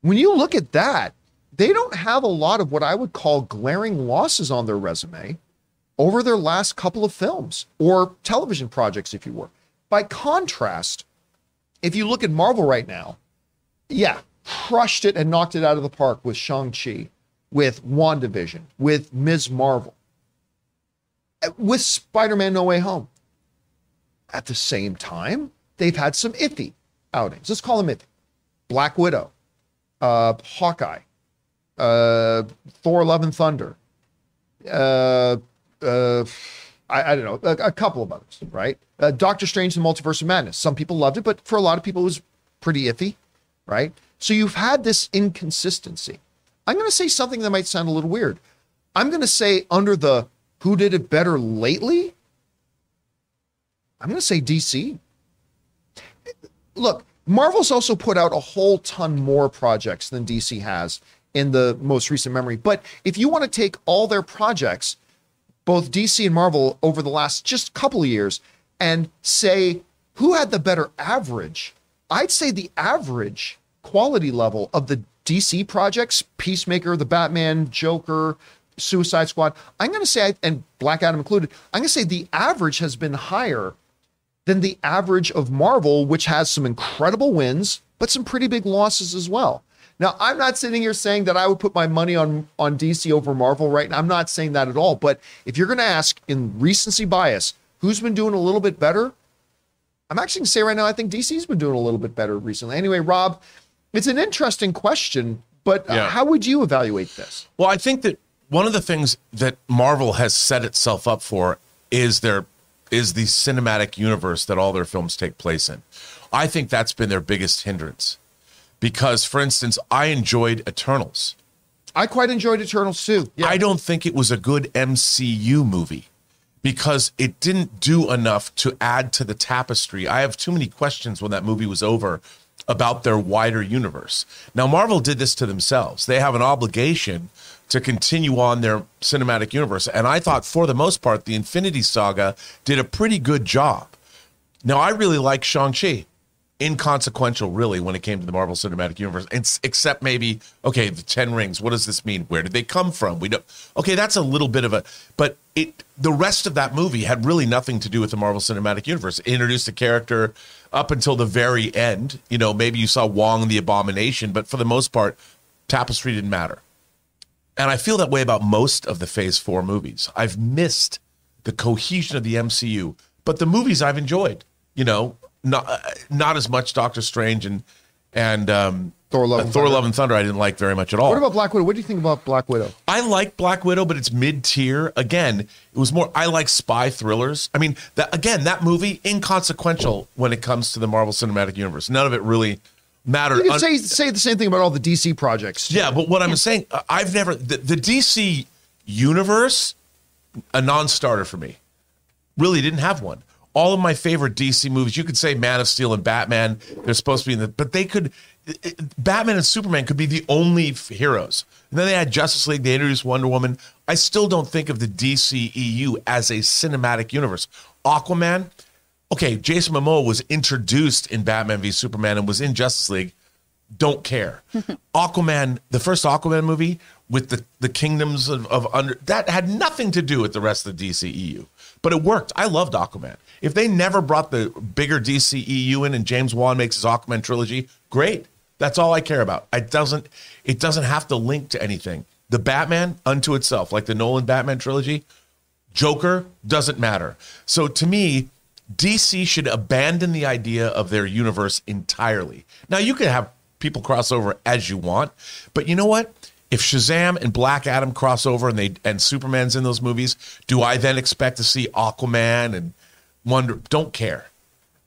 When you look at that, they don't have a lot of what I would call glaring losses on their resume over their last couple of films or television projects, if you were. By contrast, if you look at Marvel right now, yeah, crushed it and knocked it out of the park with Shang-Chi, with WandaVision, with Ms. Marvel, with Spider-Man No Way Home. At the same time, they've had some iffy outings. Let's call them iffy. Black Widow, uh, Hawkeye, uh, Thor: Love and Thunder, uh, uh, I, I, don't know, a, a, couple of others, right? Uh, Doctor Strange and the Multiverse of Madness. Some people loved it, but for a lot of people, it was pretty iffy, right? So you've had this inconsistency. I'm going to say something that might sound a little weird. I'm going to say under the who did it better lately. I'm going to say DC. Look, Marvel's also put out a whole ton more projects than DC has in the most recent memory. But if you want to take all their projects both DC and Marvel over the last just couple of years and say who had the better average, I'd say the average quality level of the DC projects, Peacemaker, the Batman, Joker, Suicide Squad, I'm going to say, and Black Adam included, I'm going to say the average has been higher than the average of Marvel, which has some incredible wins, but some pretty big losses as well. Now, I'm not sitting here saying that I would put my money on on DC over Marvel right now. I'm not saying that at all. But if you're going to ask in recency bias, who's been doing a little bit better? I'm actually going to say right now, I think DC's been doing a little bit better recently. Anyway, Rob, it's an interesting question, but yeah. how would you evaluate this? Well, I think that one of the things that Marvel has set itself up for is their is the cinematic universe that all their films take place in. I think that's been their biggest hindrance because, for instance, I enjoyed Eternals. I quite enjoyed Eternals too. Yeah. I don't think it was a good MCU movie because it didn't do enough to add to the tapestry. I have too many questions when that movie was over about their wider universe. Now, Marvel did this to themselves. They have an obligation to continue on their cinematic universe. And I thought, for the most part, the Infinity Saga did a pretty good job. Now, I really like Shang-Chi inconsequential really when it came to the Marvel Cinematic Universe, it's, except maybe okay, the Ten Rings. What does this mean? Where did they come from? We don't. Okay, that's a little bit of a, but it the rest of that movie had really nothing to do with the Marvel Cinematic Universe. It introduced a character up until the very end. You know, maybe you saw Wong the Abomination, but for the most part, Tapestry didn't matter. And I feel that way about most of the Phase 4 movies. I've missed the cohesion of the MCU, but the movies I've enjoyed, you know, not uh, not as much Doctor Strange and and um, Thor: Love uh, and Thor Thunder. Love and Thunder I didn't like very much at all. What about Black Widow? What do you think about Black Widow? I like Black Widow, but it's mid tier. Again, it was more. I like spy thrillers. I mean, that again, that movie inconsequential when it comes to the Marvel Cinematic Universe. None of it really mattered. You can say say the same thing about all the DC projects. yeah, but what I'm saying, uh, I've never the, the DC universe a non-starter for me. Really didn't have one. All of my favorite DC movies, you could say Man of Steel and Batman, they're supposed to be in the, but they could, Batman and Superman could be the only heroes. And then they had Justice League, they introduced Wonder Woman. I still don't think of the DCEU as a cinematic universe. Aquaman, okay, Jason Momoa was introduced in Batman v Superman and was in Justice League. Don't care. Aquaman, the first Aquaman movie with the, the kingdoms of, of under that had nothing to do with the rest of the DCEU, but it worked. I loved Aquaman. If they never brought the bigger DCEU in and James Wan makes his Aquaman trilogy, great. That's all I care about. It doesn't it doesn't have to link to anything. The Batman unto itself, like the Nolan Batman trilogy, Joker doesn't matter. So to me, DC should abandon the idea of their universe entirely. Now you can have people cross over as you want, but you know what? If Shazam and Black Adam cross over and they and Superman's in those movies, do I then expect to see Aquaman and Wonder? Don't care.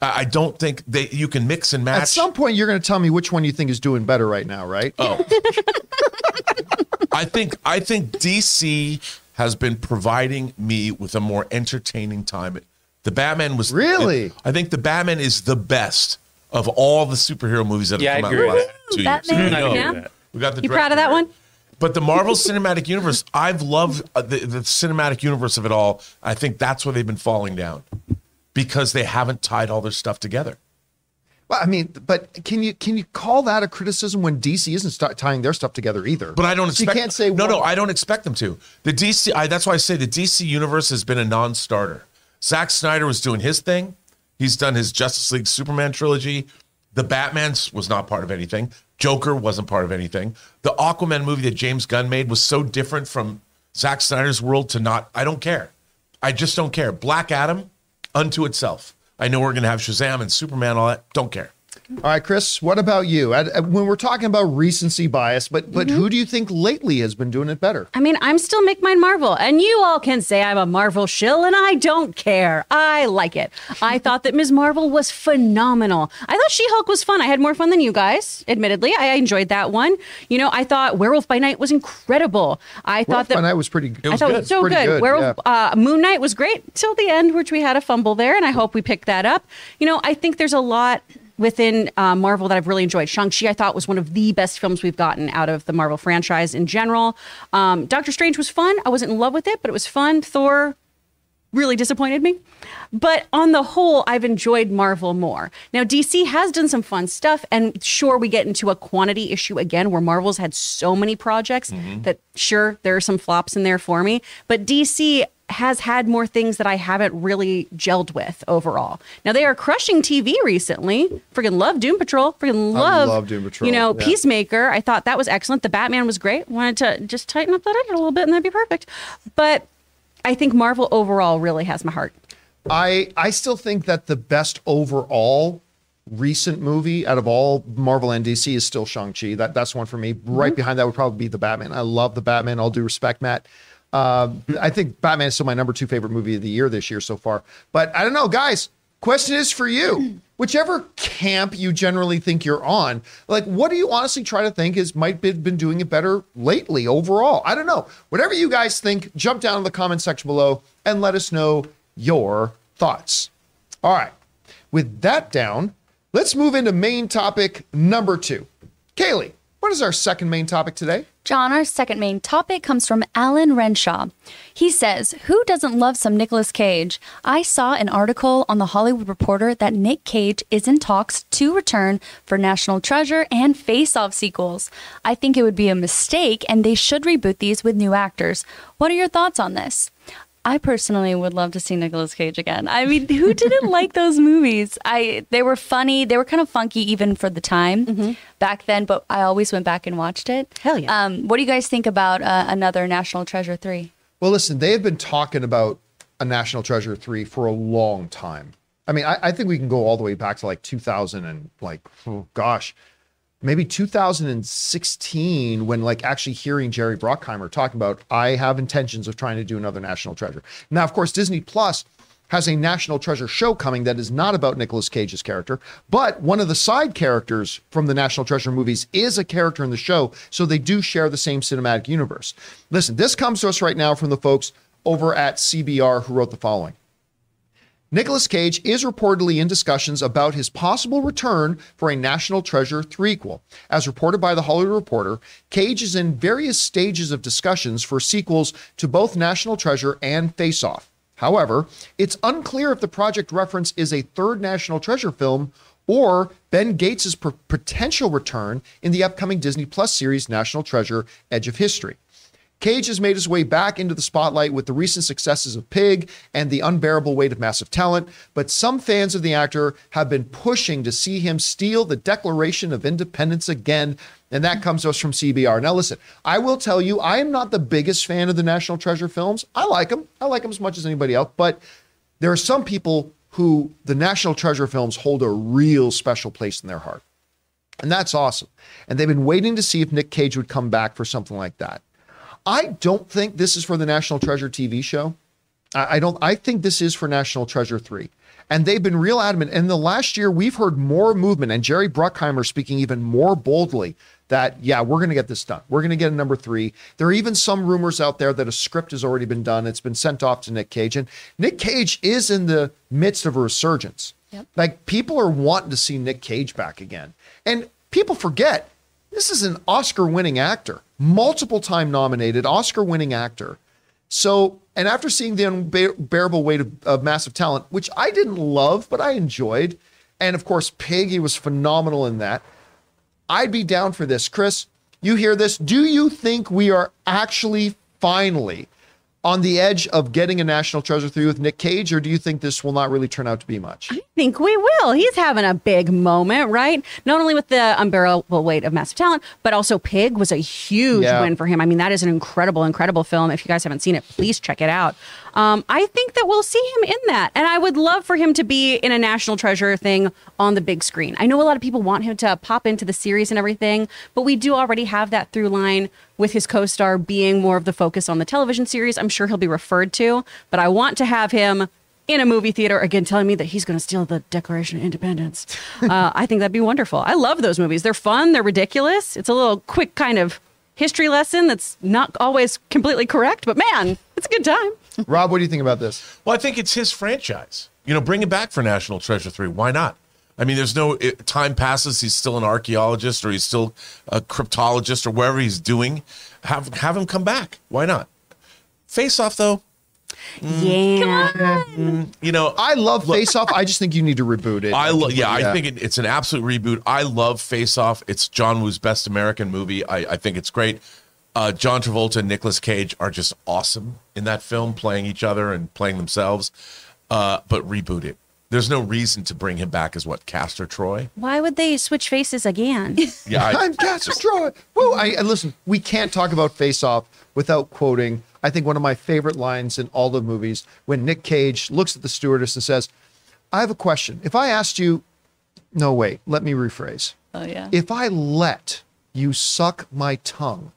I I don't think they you can mix and match. At some point, you're going to tell me which one you think is doing better right now, right? Oh. I think I think DC has been providing me with a more entertaining time. The Batman was Really? I think the Batman is the best of all the superhero movies that have Yeah, I come out agree in the with last two Batman. years. I Yeah. with. We got the You proud of that one? But the Marvel Cinematic Universe, I've loved uh, the, the cinematic universe of it all. I think that's where they've been falling down because they haven't tied all their stuff together. Well, I mean, but can you can you call that a criticism when DC isn't tying their stuff together either? But I don't So expect. you can't say no, no. I don't expect them to. The DC. I, that's why I say the DC universe has been a non-starter. Zack Snyder was doing his thing. He's done his Justice League Superman trilogy. The Batman was not part of anything. Joker wasn't part of anything. The Aquaman movie that James Gunn made was so different from Zack Snyder's world to not. I don't care. I just don't care. Black Adam, unto itself. I know we're going to have Shazam and Superman, all that. Don't care. All right, Chris, what about you? When we're talking about recency bias, but but Mm-hmm. who do you think lately has been doing it better? I mean, I'm still Make Mine Marvel, and you all can say I'm a Marvel shill, and I don't care. I like it. I thought that Ms. Marvel was phenomenal. I thought She Hulk was fun. I had more fun than you guys, admittedly. I enjoyed that one. You know, I thought Werewolf by Night was incredible. I thought Werewolf that by Night was pretty. It was I thought it was so good. good, Werewolf, yeah. uh, Moon Knight was great till the end, which we had a fumble there, and I hope we picked that up. You know, I think there's a lot within uh, Marvel that I've really enjoyed. Shang-Chi, I thought, was one of the best films we've gotten out of the Marvel franchise in general. Um, Doctor Strange was fun. I wasn't in love with it, but it was fun. Thor really disappointed me. But on the whole, I've enjoyed Marvel more. Now, DC has done some fun stuff, and sure, we get into a quantity issue again where Marvel's had so many projects that, sure, there are some flops in there for me. But DC has had more things that I haven't really gelled with overall. Now, they are crushing TV recently. Freaking love Doom Patrol. Freaking love, love Doom Patrol, You know, yeah. Peacemaker. I thought that was excellent. The Batman was great. Wanted to just tighten up that edit a little bit, and that'd be perfect. But I think Marvel overall really has my heart. I I still think that the best overall recent movie out of all Marvel and DC is still Shang Chi. That that's one for me. Right mm-hmm. behind that would probably be the Batman. I love the Batman. All due respect, Matt. Um, I think Batman is still my number two favorite movie of the year this year so far. But I don't know, guys. Question is for you. Whichever camp you generally think you're on, like what do you honestly try to think is might be been doing it better lately overall? I don't know. Whatever you guys think, jump down in the comment section below and let us know your thoughts. All right. With that down, let's move into main topic number two. Kaylee, what is our second main topic today? John, our second main topic comes from Alan Renshaw. He says, Who doesn't love some Nicolas Cage? I saw an article on The Hollywood Reporter that Nick Cage is in talks to return for National Treasure and Face Off sequels. I think it would be a mistake and they should reboot these with new actors. What are your thoughts on this? I personally would love to see Nicolas Cage again. I mean, who didn't like those movies? I they were funny. They were kind of funky even for the time back then. But I always went back and watched it. Mm-hmm. Hell yeah. Um, what do you guys think about uh, another National Treasure three? Well, listen, they have been talking about a National Treasure 3 for a long time. I mean, I, I think we can go all the way back to like 2000 and like, oh gosh, maybe 2016 when like actually hearing Jerry Bruckheimer talking about, I have intentions of trying to do another National Treasure. Now, of course, Disney Plus has a National Treasure show coming that is not about Nicolas Cage's character, but one of the side characters from the National Treasure movies is a character in the show, so they do share the same cinematic universe. Listen, this comes to us right now from the folks over at CBR who wrote the following. Nicolas Cage is reportedly in discussions about his possible return for a National Treasure threequel. As reported by the Hollywood Reporter, Cage is in various stages of discussions for sequels to both National Treasure and Face Off. However, it's unclear if the project reference is a third National Treasure film or Ben Gates' potential return in the upcoming Disney Plus series National Treasure Edge of History. Cage has made his way back into the spotlight with the recent successes of Pig and the unbearable weight of massive talent, but some fans of the actor have been pushing to see him steal the Declaration of Independence again, and that comes to us from CBR. Now, listen, I will tell you, I am not the biggest fan of the National Treasure films. I like them, I like them as much as anybody else, but there are some people who the National Treasure films hold a real special place in their heart. And that's awesome. And they've been waiting to see if Nick Cage would come back for something like that. I don't think this is for the National Treasure TV show. I, I don't. I think this is for National Treasure three, and they've been real adamant. In the last year, we've heard more movement, and Jerry Bruckheimer speaking even more boldly that yeah, we're going to get this done. We're going to get a number three. There are even some rumors out there that a script has already been done. It's been sent off to Nick Cage, and Nick Cage is in the midst of a resurgence. Yep. Like people are wanting to see Nick Cage back again, and people forget this is an Oscar winning actor, multiple time nominated Oscar winning actor. So, and after seeing the unbearable weight of, of, massive talent, which I didn't love, but I enjoyed, and of course, Peggy was phenomenal in that. I'd be down for this. Chris, you hear this? Do you think we are actually finally on the edge of getting a National Treasure 3 with Nick Cage, or do you think this will not really turn out to be much? I think we will. He's having a big moment, right? Not only with the unbearable weight of massive talent, but also Pig was a huge Yeah. win for him. I mean, that is an incredible, incredible film. If you guys haven't seen it, please check it out. Um, I think that we'll see him in that. And I would love for him to be in a National Treasure thing on the big screen. I know a lot of people want him to pop into the series and everything, but we do already have that through line with his co star being more of the focus on the television series. I'm sure he'll be referred to, but I want to have him in a movie theater again telling me that he's going to steal the declaration of independence uh, i think that'd be wonderful i love those movies they're fun they're ridiculous it's a little quick kind of history lesson that's not always completely correct but man it's a good time Rob, what do you think about this? Well, I think it's his franchise. You know, bring him back for National Treasure 3. Why not? I mean, there's no it, time passes. He's still an archaeologist or he's still a cryptologist or wherever he's doing. Have have him come back. Why not? Face off though. Yeah You know, I love Face Off. I just think you need to reboot it. I love. Yeah, I think it, it's an absolute reboot. I love Face Off. It's John Woo's best American movie. I, I think it's great. Uh, John Travolta and Nicolas Cage are just awesome in that film, playing each other and playing themselves. Uh, but reboot it. There's no reason to bring him back as what Castor Troy. why would they switch faces again Yeah, I, I'm Castor Troy. Woo! I, and listen, we can't talk about Face Off without quoting. I think one of my favorite lines in all the movies when Nick Cage looks at the stewardess and says, "I have a question. If I asked you, no, wait, let me rephrase. Oh yeah. If I let you suck my tongue,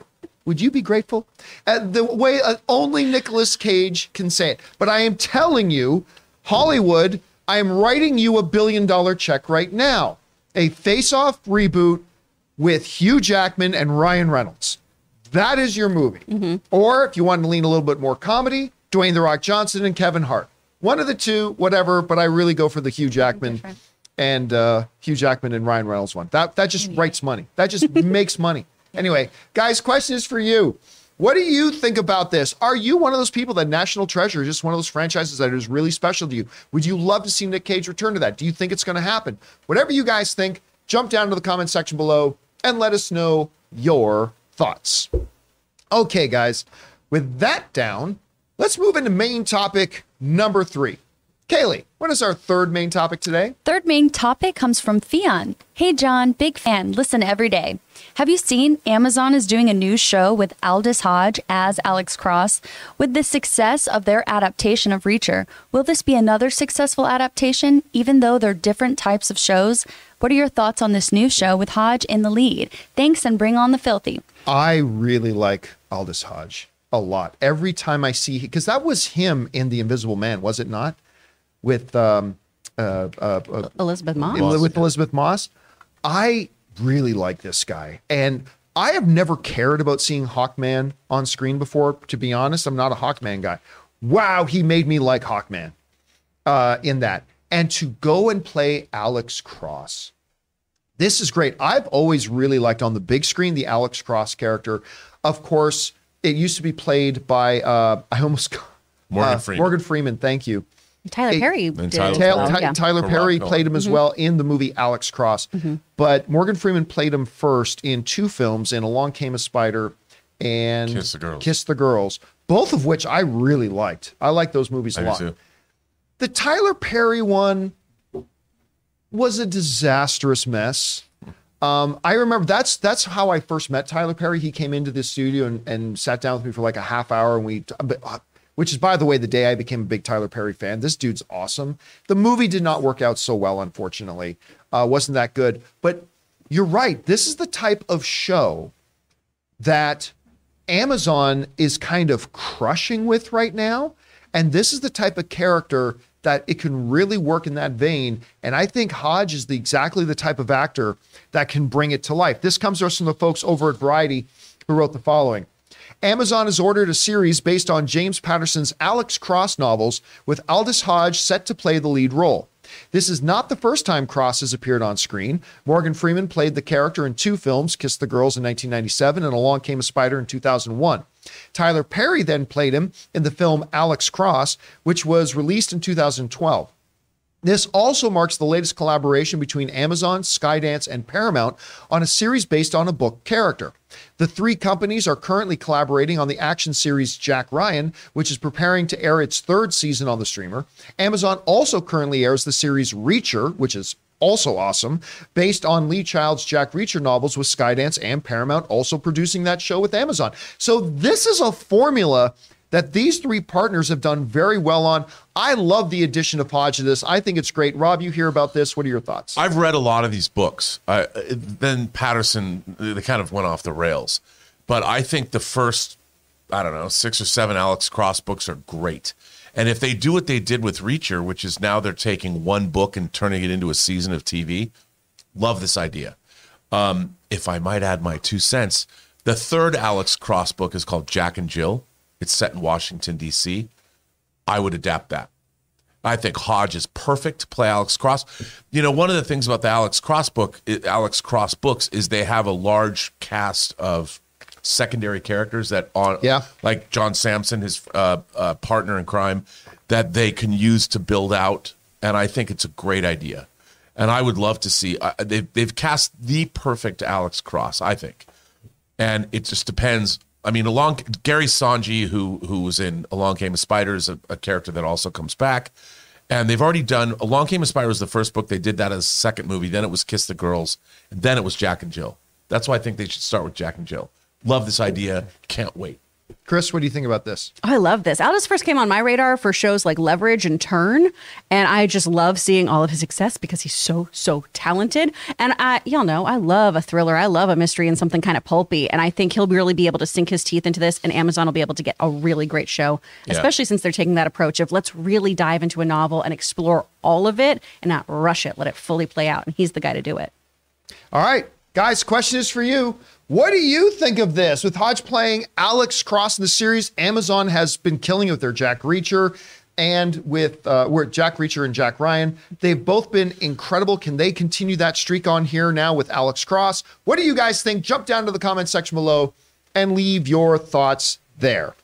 would you be grateful? Uh, the way uh, only Nicolas Cage can say it. But I am telling you, Hollywood, I am writing you a billion dollar check right now. A face off reboot with Hugh Jackman and Ryan Reynolds. That is your movie. Or if you want to lean a little bit more comedy, Dwayne The Rock Johnson and Kevin Hart. One of the two, whatever, but I really go for the Hugh Jackman and uh, Hugh Jackman and Ryan Reynolds one. That that just writes money. That just makes money. Anyway, guys, question is for you. What do you think about this? Are you one of those people that National Treasure is just one of those franchises that is really special to you? Would you love to see Nick Cage return to that? Do you think it's going to happen? Whatever you guys think, jump down to the comment section below and let us know your thoughts. Okay, guys, with that down, Let's move into main topic number three. Kaylee, what is our third main topic today? Third main topic comes from Theon. Hey, John, big fan, listen every day. Have you seen Amazon is doing a new show with Aldis Hodge as Alex Cross? With the success of their adaptation of Reacher, will this be another successful adaptation, even though they're different types of shows? What are your thoughts on this new show with Hodge in the lead? Thanks and bring on the filthy. I really like Aldis Hodge a lot. Every time I see, because that was him in The Invisible Man, was it not? With um, uh, uh, uh, Elisabeth Moss. with Elisabeth Moss. I really like this guy, and I have never cared about seeing Hawkman on screen before. To be honest, I'm not a Hawkman guy. Wow, he made me like Hawkman uh, in that, and to go and play Alex Cross. This is great. I've always really liked on the big screen the Alex Cross character. Of course, it used to be played by uh, I almost Morgan uh, Freeman. Morgan Freeman. Thank you. Tyler Hey, Perry and did Tyler well, Ty- yeah. Tyler Perry played him Miller. as well in the movie Alex Cross, but Morgan Freeman played him first in two films. In Along Came a Spider and Kiss the Girls. Kiss the Girls, both of which I really liked. I like those movies a I lot. too. The Tyler Perry one was a disastrous mess. Um, I remember that's that's how I first met Tyler Perry. He came into the studio and, and sat down with me for like a half hour, and we, uh, which is by the way, the day I became a big Tyler Perry fan. This dude's awesome. The movie did not work out so well, unfortunately. Uh, wasn't that good. But you're right. This is the type of show that Amazon is kind of crushing with right now. And this is the type of character that it can really work in that vein. And I think Hodge is the exactly the type of actor that can bring it to life. This comes to us from the folks over at Variety who wrote the following. Amazon has ordered a series based on James Patterson's Alex Cross novels with Aldis Hodge set to play the lead role. This is not the first time Cross has appeared on screen. Morgan Freeman played the character in two films, Kiss the Girls in 1997 and Along Came a Spider in 2001. Tyler Perry then played him in the film Alex Cross, which was released in 2012. This also marks the latest collaboration between Amazon, Skydance, and Paramount on a series based on a book character. The three companies are currently collaborating on the action series Jack Ryan, which is preparing to air its third season on the streamer. Amazon also currently airs the series Reacher, which is also awesome, based on Lee Child's Jack Reacher novels with Skydance and Paramount also producing that show with Amazon. So this is a formula that these three partners have done very well on. I love the addition of Hodge to this. I think it's great. Rob, you hear about this. What are your thoughts? I've read a lot of these books. Then Patterson, they kind of went off the rails. But I think the first, I don't know, six or seven Alex Cross books are great. And if they do what they did with Reacher, which is now they're taking one book and turning it into a season of TV, love this idea. Um, if I might add my two cents, the third Alex Cross book is called Jack and Jill. It's set in Washington, D.C. I would adapt that. I think Hodge is perfect to play Alex Cross. You know, one of the things about the Alex Cross book, Alex Cross books, is they have a large cast of secondary characters that on, Yeah. like John Sampson, his uh, uh, partner in crime, that they can use to build out. And I think it's a great idea. And I would love to see. Uh, they've they've cast the perfect Alex Cross, I think. And it just depends. I mean, along Gary Soneji, who who was in Along Came a Spider, is a, a character that also comes back. And they've already done Along Came a Spider was the first book. They did that as a second movie. Then it was Kiss the Girls, and then it was Jack and Jill. That's why I think they should start with Jack and Jill. Love this idea. Can't wait. Chris, what do you think about this? Oh, I love this. Aldis first came on my radar for shows like Leverage and Turn, and I just love seeing all of his success because he's so so talented. And I, y'all know, I love a thriller. I love a mystery and something kind of pulpy. And I think he'll really be able to sink his teeth into this, and Amazon will be able to get a really great show, Yeah. especially since they're taking that approach of let's really dive into a novel and explore all of it and not rush it. Let it fully play out. And he's the guy to do it. All right, guys, question is for you. What do you think of this? With Hodge playing Alex Cross in the series, Amazon has been killing it with their Jack Reacher and with uh, where Jack Reacher and Jack Ryan. They've both been incredible. Can they continue that streak on here now with Alex Cross? What do you guys think? Jump down to the comment section below and leave your thoughts there.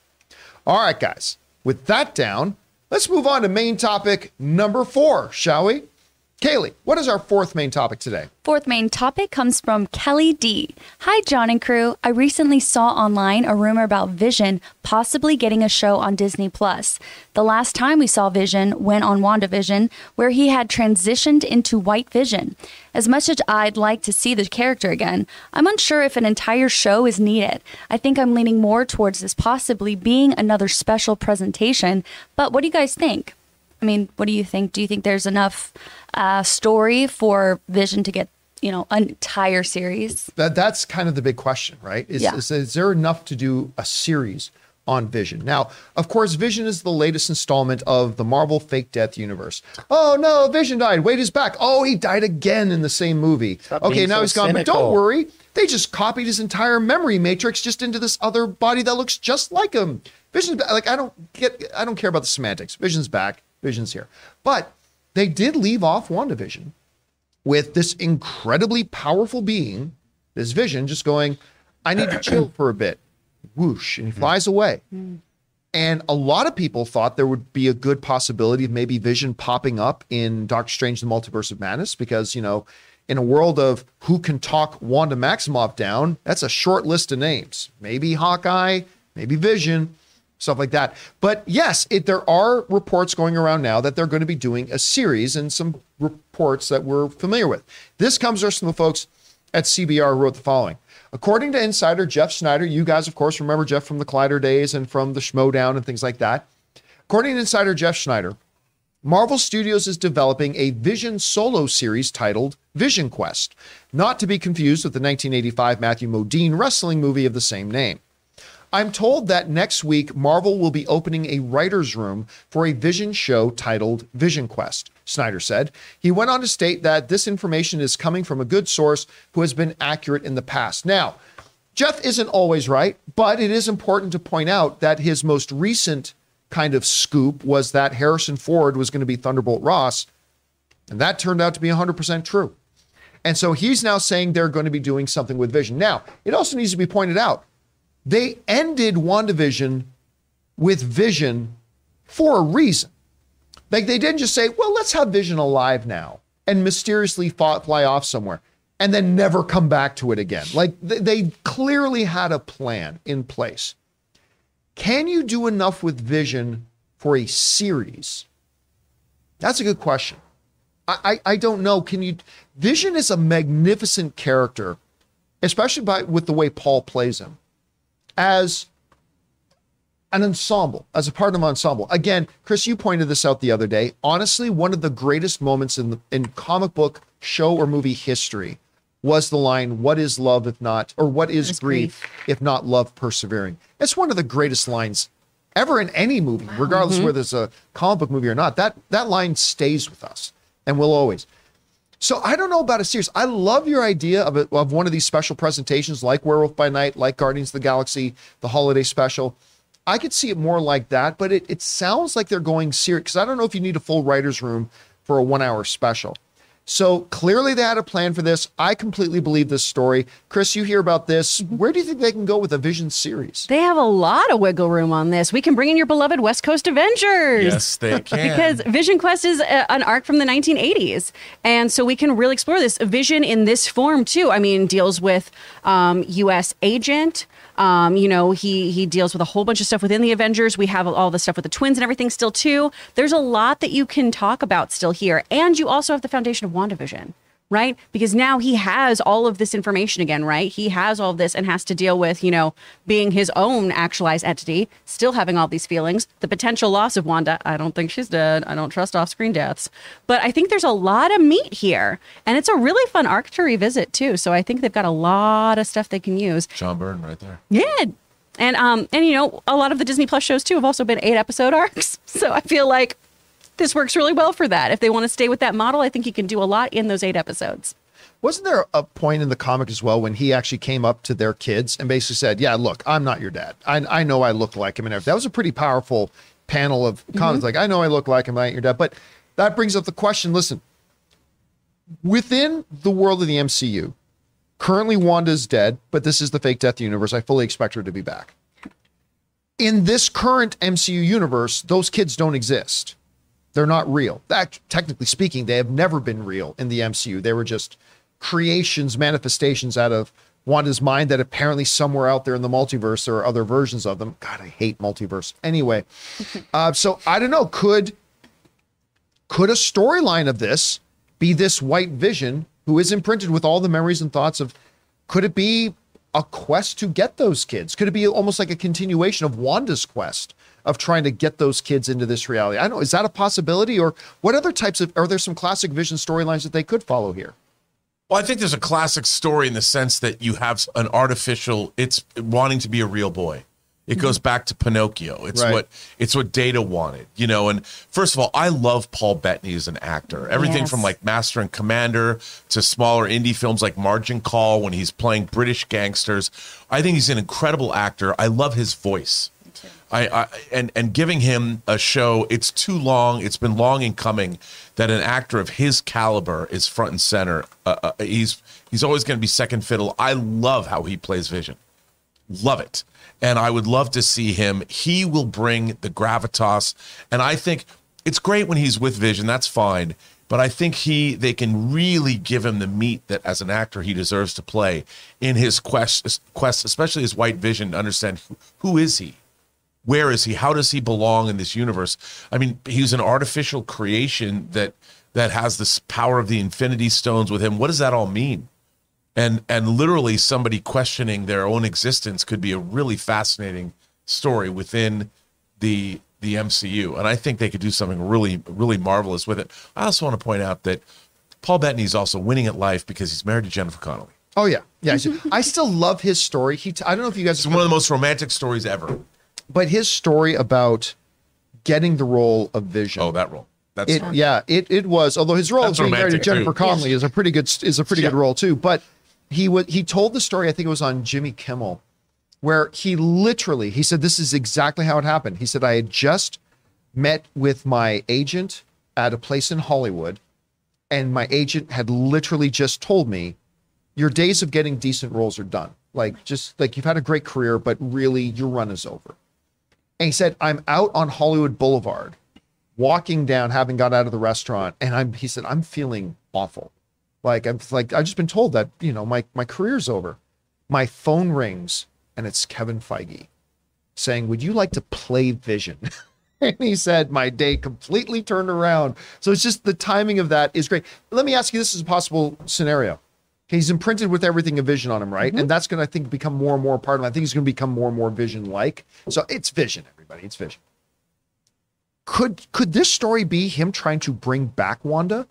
All right, guys. With that down, let's move on to main topic number four, shall we? Kaylee, what is our fourth main topic today? Fourth main topic comes from Kelly D. Hi, John and crew. I recently saw online a rumor about Vision possibly getting a show on Disney Plus. The last time we saw Vision went on WandaVision, where he had transitioned into White Vision. As much as I'd like to see the character again, I'm unsure if an entire show is needed. I think I'm leaning more towards this possibly being another special presentation. But what do you guys think? I mean, what do you think? Do you think there's enough uh, story for Vision to get, you know, an entire series? That that's kind of the big question, right? Is, Yeah. is, is there enough to do a series on Vision? Now, of course, Vision is the latest installment of the Marvel fake death universe. Oh no, Vision died. Wait, he's back. Oh, he died again in the same movie. Stop okay, now so he's gone. But don't worry, they just copied his entire memory matrix just into this other body that looks just like him. Vision's back. like I don't get I don't care about the semantics. Vision's back. Vision's here. But they did leave off WandaVision with this incredibly powerful being, this vision, just going, I need to chill for a bit. Whoosh, and he hmm. flies away. Hmm. And a lot of people thought there would be a good possibility of maybe Vision popping up in Doctor Strange: The Multiverse of Madness, because you know, in a world of who can talk Wanda Maximoff down, that's a short list of names. Maybe Hawkeye, maybe Vision, stuff like that. But yes, it, there are reports going around now that they're going to be doing a series, and some reports that we're familiar with. This comes from the folks at CBR who wrote the following. According to insider Jeff Sneider, you guys, of course, remember Jeff from the Collider days and from the Schmodown and things like that. According to insider Jeff Sneider, Marvel Studios is developing a Vision solo series titled Vision Quest, not to be confused with the 1985 Matthew Modine wrestling movie of the same name. I'm told that next week Marvel will be opening a writer's room for a Vision show titled Vision Quest, Sneider said. He went on to state that this information is coming from a good source who has been accurate in the past. Now, Jeff isn't always right, but it is important to point out that his most recent kind of scoop was that Harrison Ford was going to be Thunderbolt Ross, and that turned out to be 100% true. And so he's now saying they're going to be doing something with Vision. Now, it also needs to be pointed out they ended WandaVision with Vision for a reason. Like they didn't just say, well, let's have Vision alive now and mysteriously fly off somewhere and then never come back to it again. Like th- they clearly had a plan in place. Can you do enough with Vision for a series? That's a good question. I, I, I don't know. Can you? Vision is a magnificent character, especially by with the way Paul plays him as an ensemble, as a part of an ensemble. Again, Chris, you pointed this out the other day. Honestly, one of the greatest moments in the, in comic book show or movie history was the line, "What is love if not, or what is Is grief if not love persevering?" It's one of the greatest lines ever in any movie, regardless mm-hmm. whether it's a comic book movie or not. That that line stays with us and will always. So I don't know about a series. I love your idea of a, of one of these special presentations, like Werewolf by Night, like Guardians of the Galaxy, the holiday special. I could see it more like that, but it, it sounds like they're going serious because I don't know if you need a full writer's room for a one hour special. So clearly they had a plan for this. I completely believe this story. Chris, you hear about this. Where do you think they can go with a Vision series? They have a lot of wiggle room on this. We can bring in your beloved West Coast Avengers. Yes, they can. Because Vision Quest is a, an arc from the 1980s. And so we can really explore this. Vision in this form, too. I mean, deals with um, U.S. agent. Um, you know, he he deals with a whole bunch of stuff within the Avengers. We have all the stuff with the twins and everything still, too. There's a lot that you can talk about still here. And you also have the foundation of WandaVision. Right? Because now he has all of this information again, right? He has all of this and has to deal with, you know, being his own actualized entity, still having all these feelings, the potential loss of Wanda. I don't think she's dead. I don't trust off screen deaths. But I think there's a lot of meat here. And it's a really fun arc to revisit, too. So I think they've got a lot of stuff they can use. John Byrne right there. Yeah. And um and you know, a lot of the Disney Plus shows too have also been 8 episode arcs. So I feel like this works really well for that. If they want to stay with that model, I think he can do a lot in those 8 episodes. Wasn't there a point in the comic as well when he actually came up to their kids and basically said, "Yeah, look, I'm not your dad. I, I know I look like him." And everything. that was a pretty powerful panel of mm-hmm. comments. Like, I know I look like him. I ain't your dad. But that brings up the question. Listen, within the world of the MCU, currently Wanda's dead, but this is the fake death universe. I fully expect her to be back. In this current MCU universe, those kids don't exist. They're not real. That, technically speaking, they have never been real in the MCU. They were just creations, manifestations out of Wanda's mind that apparently somewhere out there in the multiverse there are other versions of them. God, I hate multiverse. Anyway, uh, so I don't know. Could could a storyline of this be this white vision who is imprinted with all the memories and thoughts of? Could it be a quest to get those kids? Could it be almost like a continuation of Wanda's quest of trying to get those kids into this reality? I don't know. Is that a possibility, or what other types of? Are there some classic Vision storylines that they could follow here? Well, I think there's a classic story in the sense that you have an artificial. It's wanting to be a real boy. It goes back to Pinocchio. It's Right. what it's what Data wanted, you know. And first of all, I love Paul Bettany as an actor. Everything Yes. from like Master and Commander to smaller indie films like Margin Call when he's playing British gangsters. I think he's an incredible actor. I love his voice. I, I and and giving him a show. It's too long. It's been long in coming that an actor of his caliber is front and center. Uh, uh, he's he's always going to be second fiddle. I love how he plays Vision. Love it. And I would love to see him. He will bring the gravitas. And I think it's great when he's with Vision. That's fine. But I think he they can really give him the meat that as an actor he deserves to play in his quest quest, especially his white vision to understand who, who is he? Where is he? How does he belong in this universe? I mean, he's an artificial creation that that has this power of the infinity stones with him. What does that all mean? And and literally somebody questioning their own existence could be a really fascinating story within the the MCU and I think they could do something really really marvelous with it. I also want to point out that Paul Bettany is also winning at life because he's married to Jennifer Connelly. Oh yeah, yeah. I still love his story. He, t- I don't know if you guys, It's one of the most romantic stories ever. but his story about getting the role of Vision. Oh, that role. That's It, yeah, it it was. Although his role That's being married to Jennifer too. Connelly is a pretty good is a pretty good role too. But he was he told the story. I think it was on Jimmy Kimmel, where he literally he said this is exactly how it happened. He said I had just met with my agent at a place in Hollywood, and my agent had literally just told me, your days of getting decent roles are done. Like just like you've had a great career, but really your run is over. And he said, I'm out on Hollywood Boulevard walking down, having got out of the restaurant, and I'm he said, I'm feeling awful. Like I'm like I've just been told that, you know, my my career's over. My phone rings and it's Kevin Feige saying, Would you like to play Vision? and he said, My day completely turned around. So it's just the timing of that is great. Let me ask you, this is a possible scenario. Okay, he's imprinted with everything of vision on him, right? Mm-hmm. And that's gonna, I think, become more and more part of him. I think he's gonna become more and more vision like. So it's vision, everybody. It's vision could could this story be him trying to bring back Wanda?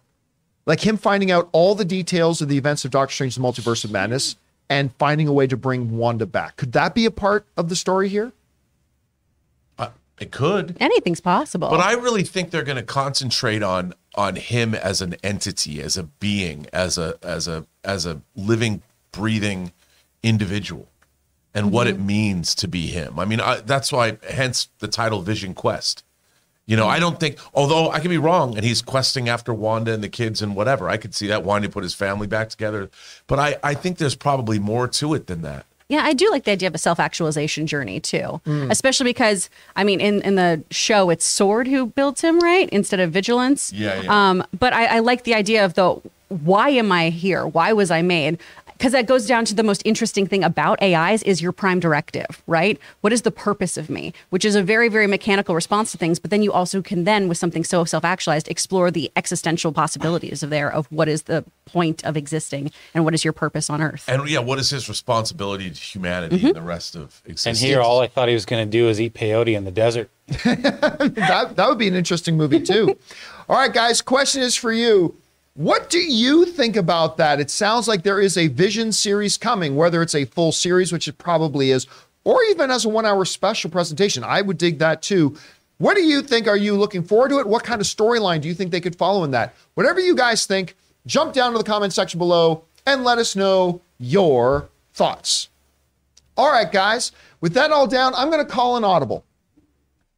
Like him finding out all the details of the events of Doctor Strange: The Multiverse of Madness and finding a way to bring Wanda back. Could that be a part of the story here? uh, it could. Anything's possible. But I really think they're going to concentrate on on him as an entity, as a being, as a as a as a living, breathing individual, and what it means to be him. I mean, I, that's why, hence the title Vision Quest. You know, I don't think, although I could be wrong, and he's questing after Wanda and the kids and whatever. I could see that wanting to put his family back together, but I I think there's probably more to it than that. Yeah, I do like the idea of a self actualization journey too, Mm. especially because I mean, in in the show, it's Sword who builds him, right, instead of Vigilance. Yeah, yeah. Um, but I, I like the idea of the why am I here? Why was I made? Because that goes down to the most interesting thing about AIs is your prime directive, right? What is the purpose of me? Which is a very, very mechanical response to things. But then you also can then, with something so self-actualized, explore the existential possibilities of there of what is the point of existing and what is your purpose on Earth. And yeah, what is his responsibility to humanity mm-hmm. and the rest of existence? And here, all I thought he was going to do is eat peyote in the desert. that that would be an interesting movie too. All right, guys, question is for you. What do you think about that? It sounds like there is a Vision series coming, whether it's a full series, which it probably is, or even as a one-hour special presentation. I would dig that too. What do you think? Are you looking forward to it? What kind of storyline do you think they could follow in that? Whatever you guys think, jump down to the comment section below and let us know your thoughts. All right, guys, with that all down, I'm going to call an audible.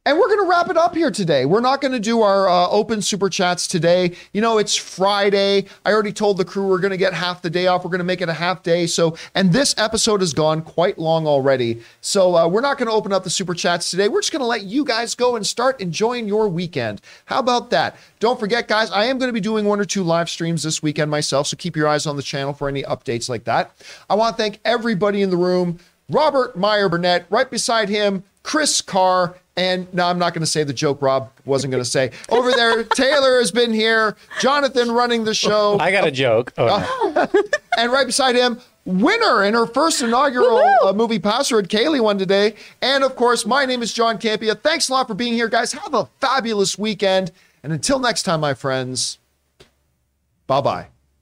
And we're going to wrap it up here today. We're not going to do our uh, open super chats today. You know, it's Friday. I already told the crew we're going to get half the day off. We're going to make it a half day. So, and this episode has gone quite long already. So, uh, we're not going to open up the super chats today. We're just going to let you guys go and start enjoying your weekend. How about that? Don't forget, guys, I am going to be doing one or two live streams this weekend myself. So, keep your eyes on the channel for any updates like that. I want to thank everybody in the room. Robert Meyer Burnett, right beside him, Chris Carr, and no, I'm not going to say the joke Rob wasn't going to say. Over there, Taylor has been here, Jonathan running the show, I got a joke. Oh, no. and right beside him, winner in her first inaugural uh, movie password, Kaylee won today. And of course, my name is John Campea. Thanks a lot for being here, guys. Have a fabulous weekend. And until next time, my friends, bye bye.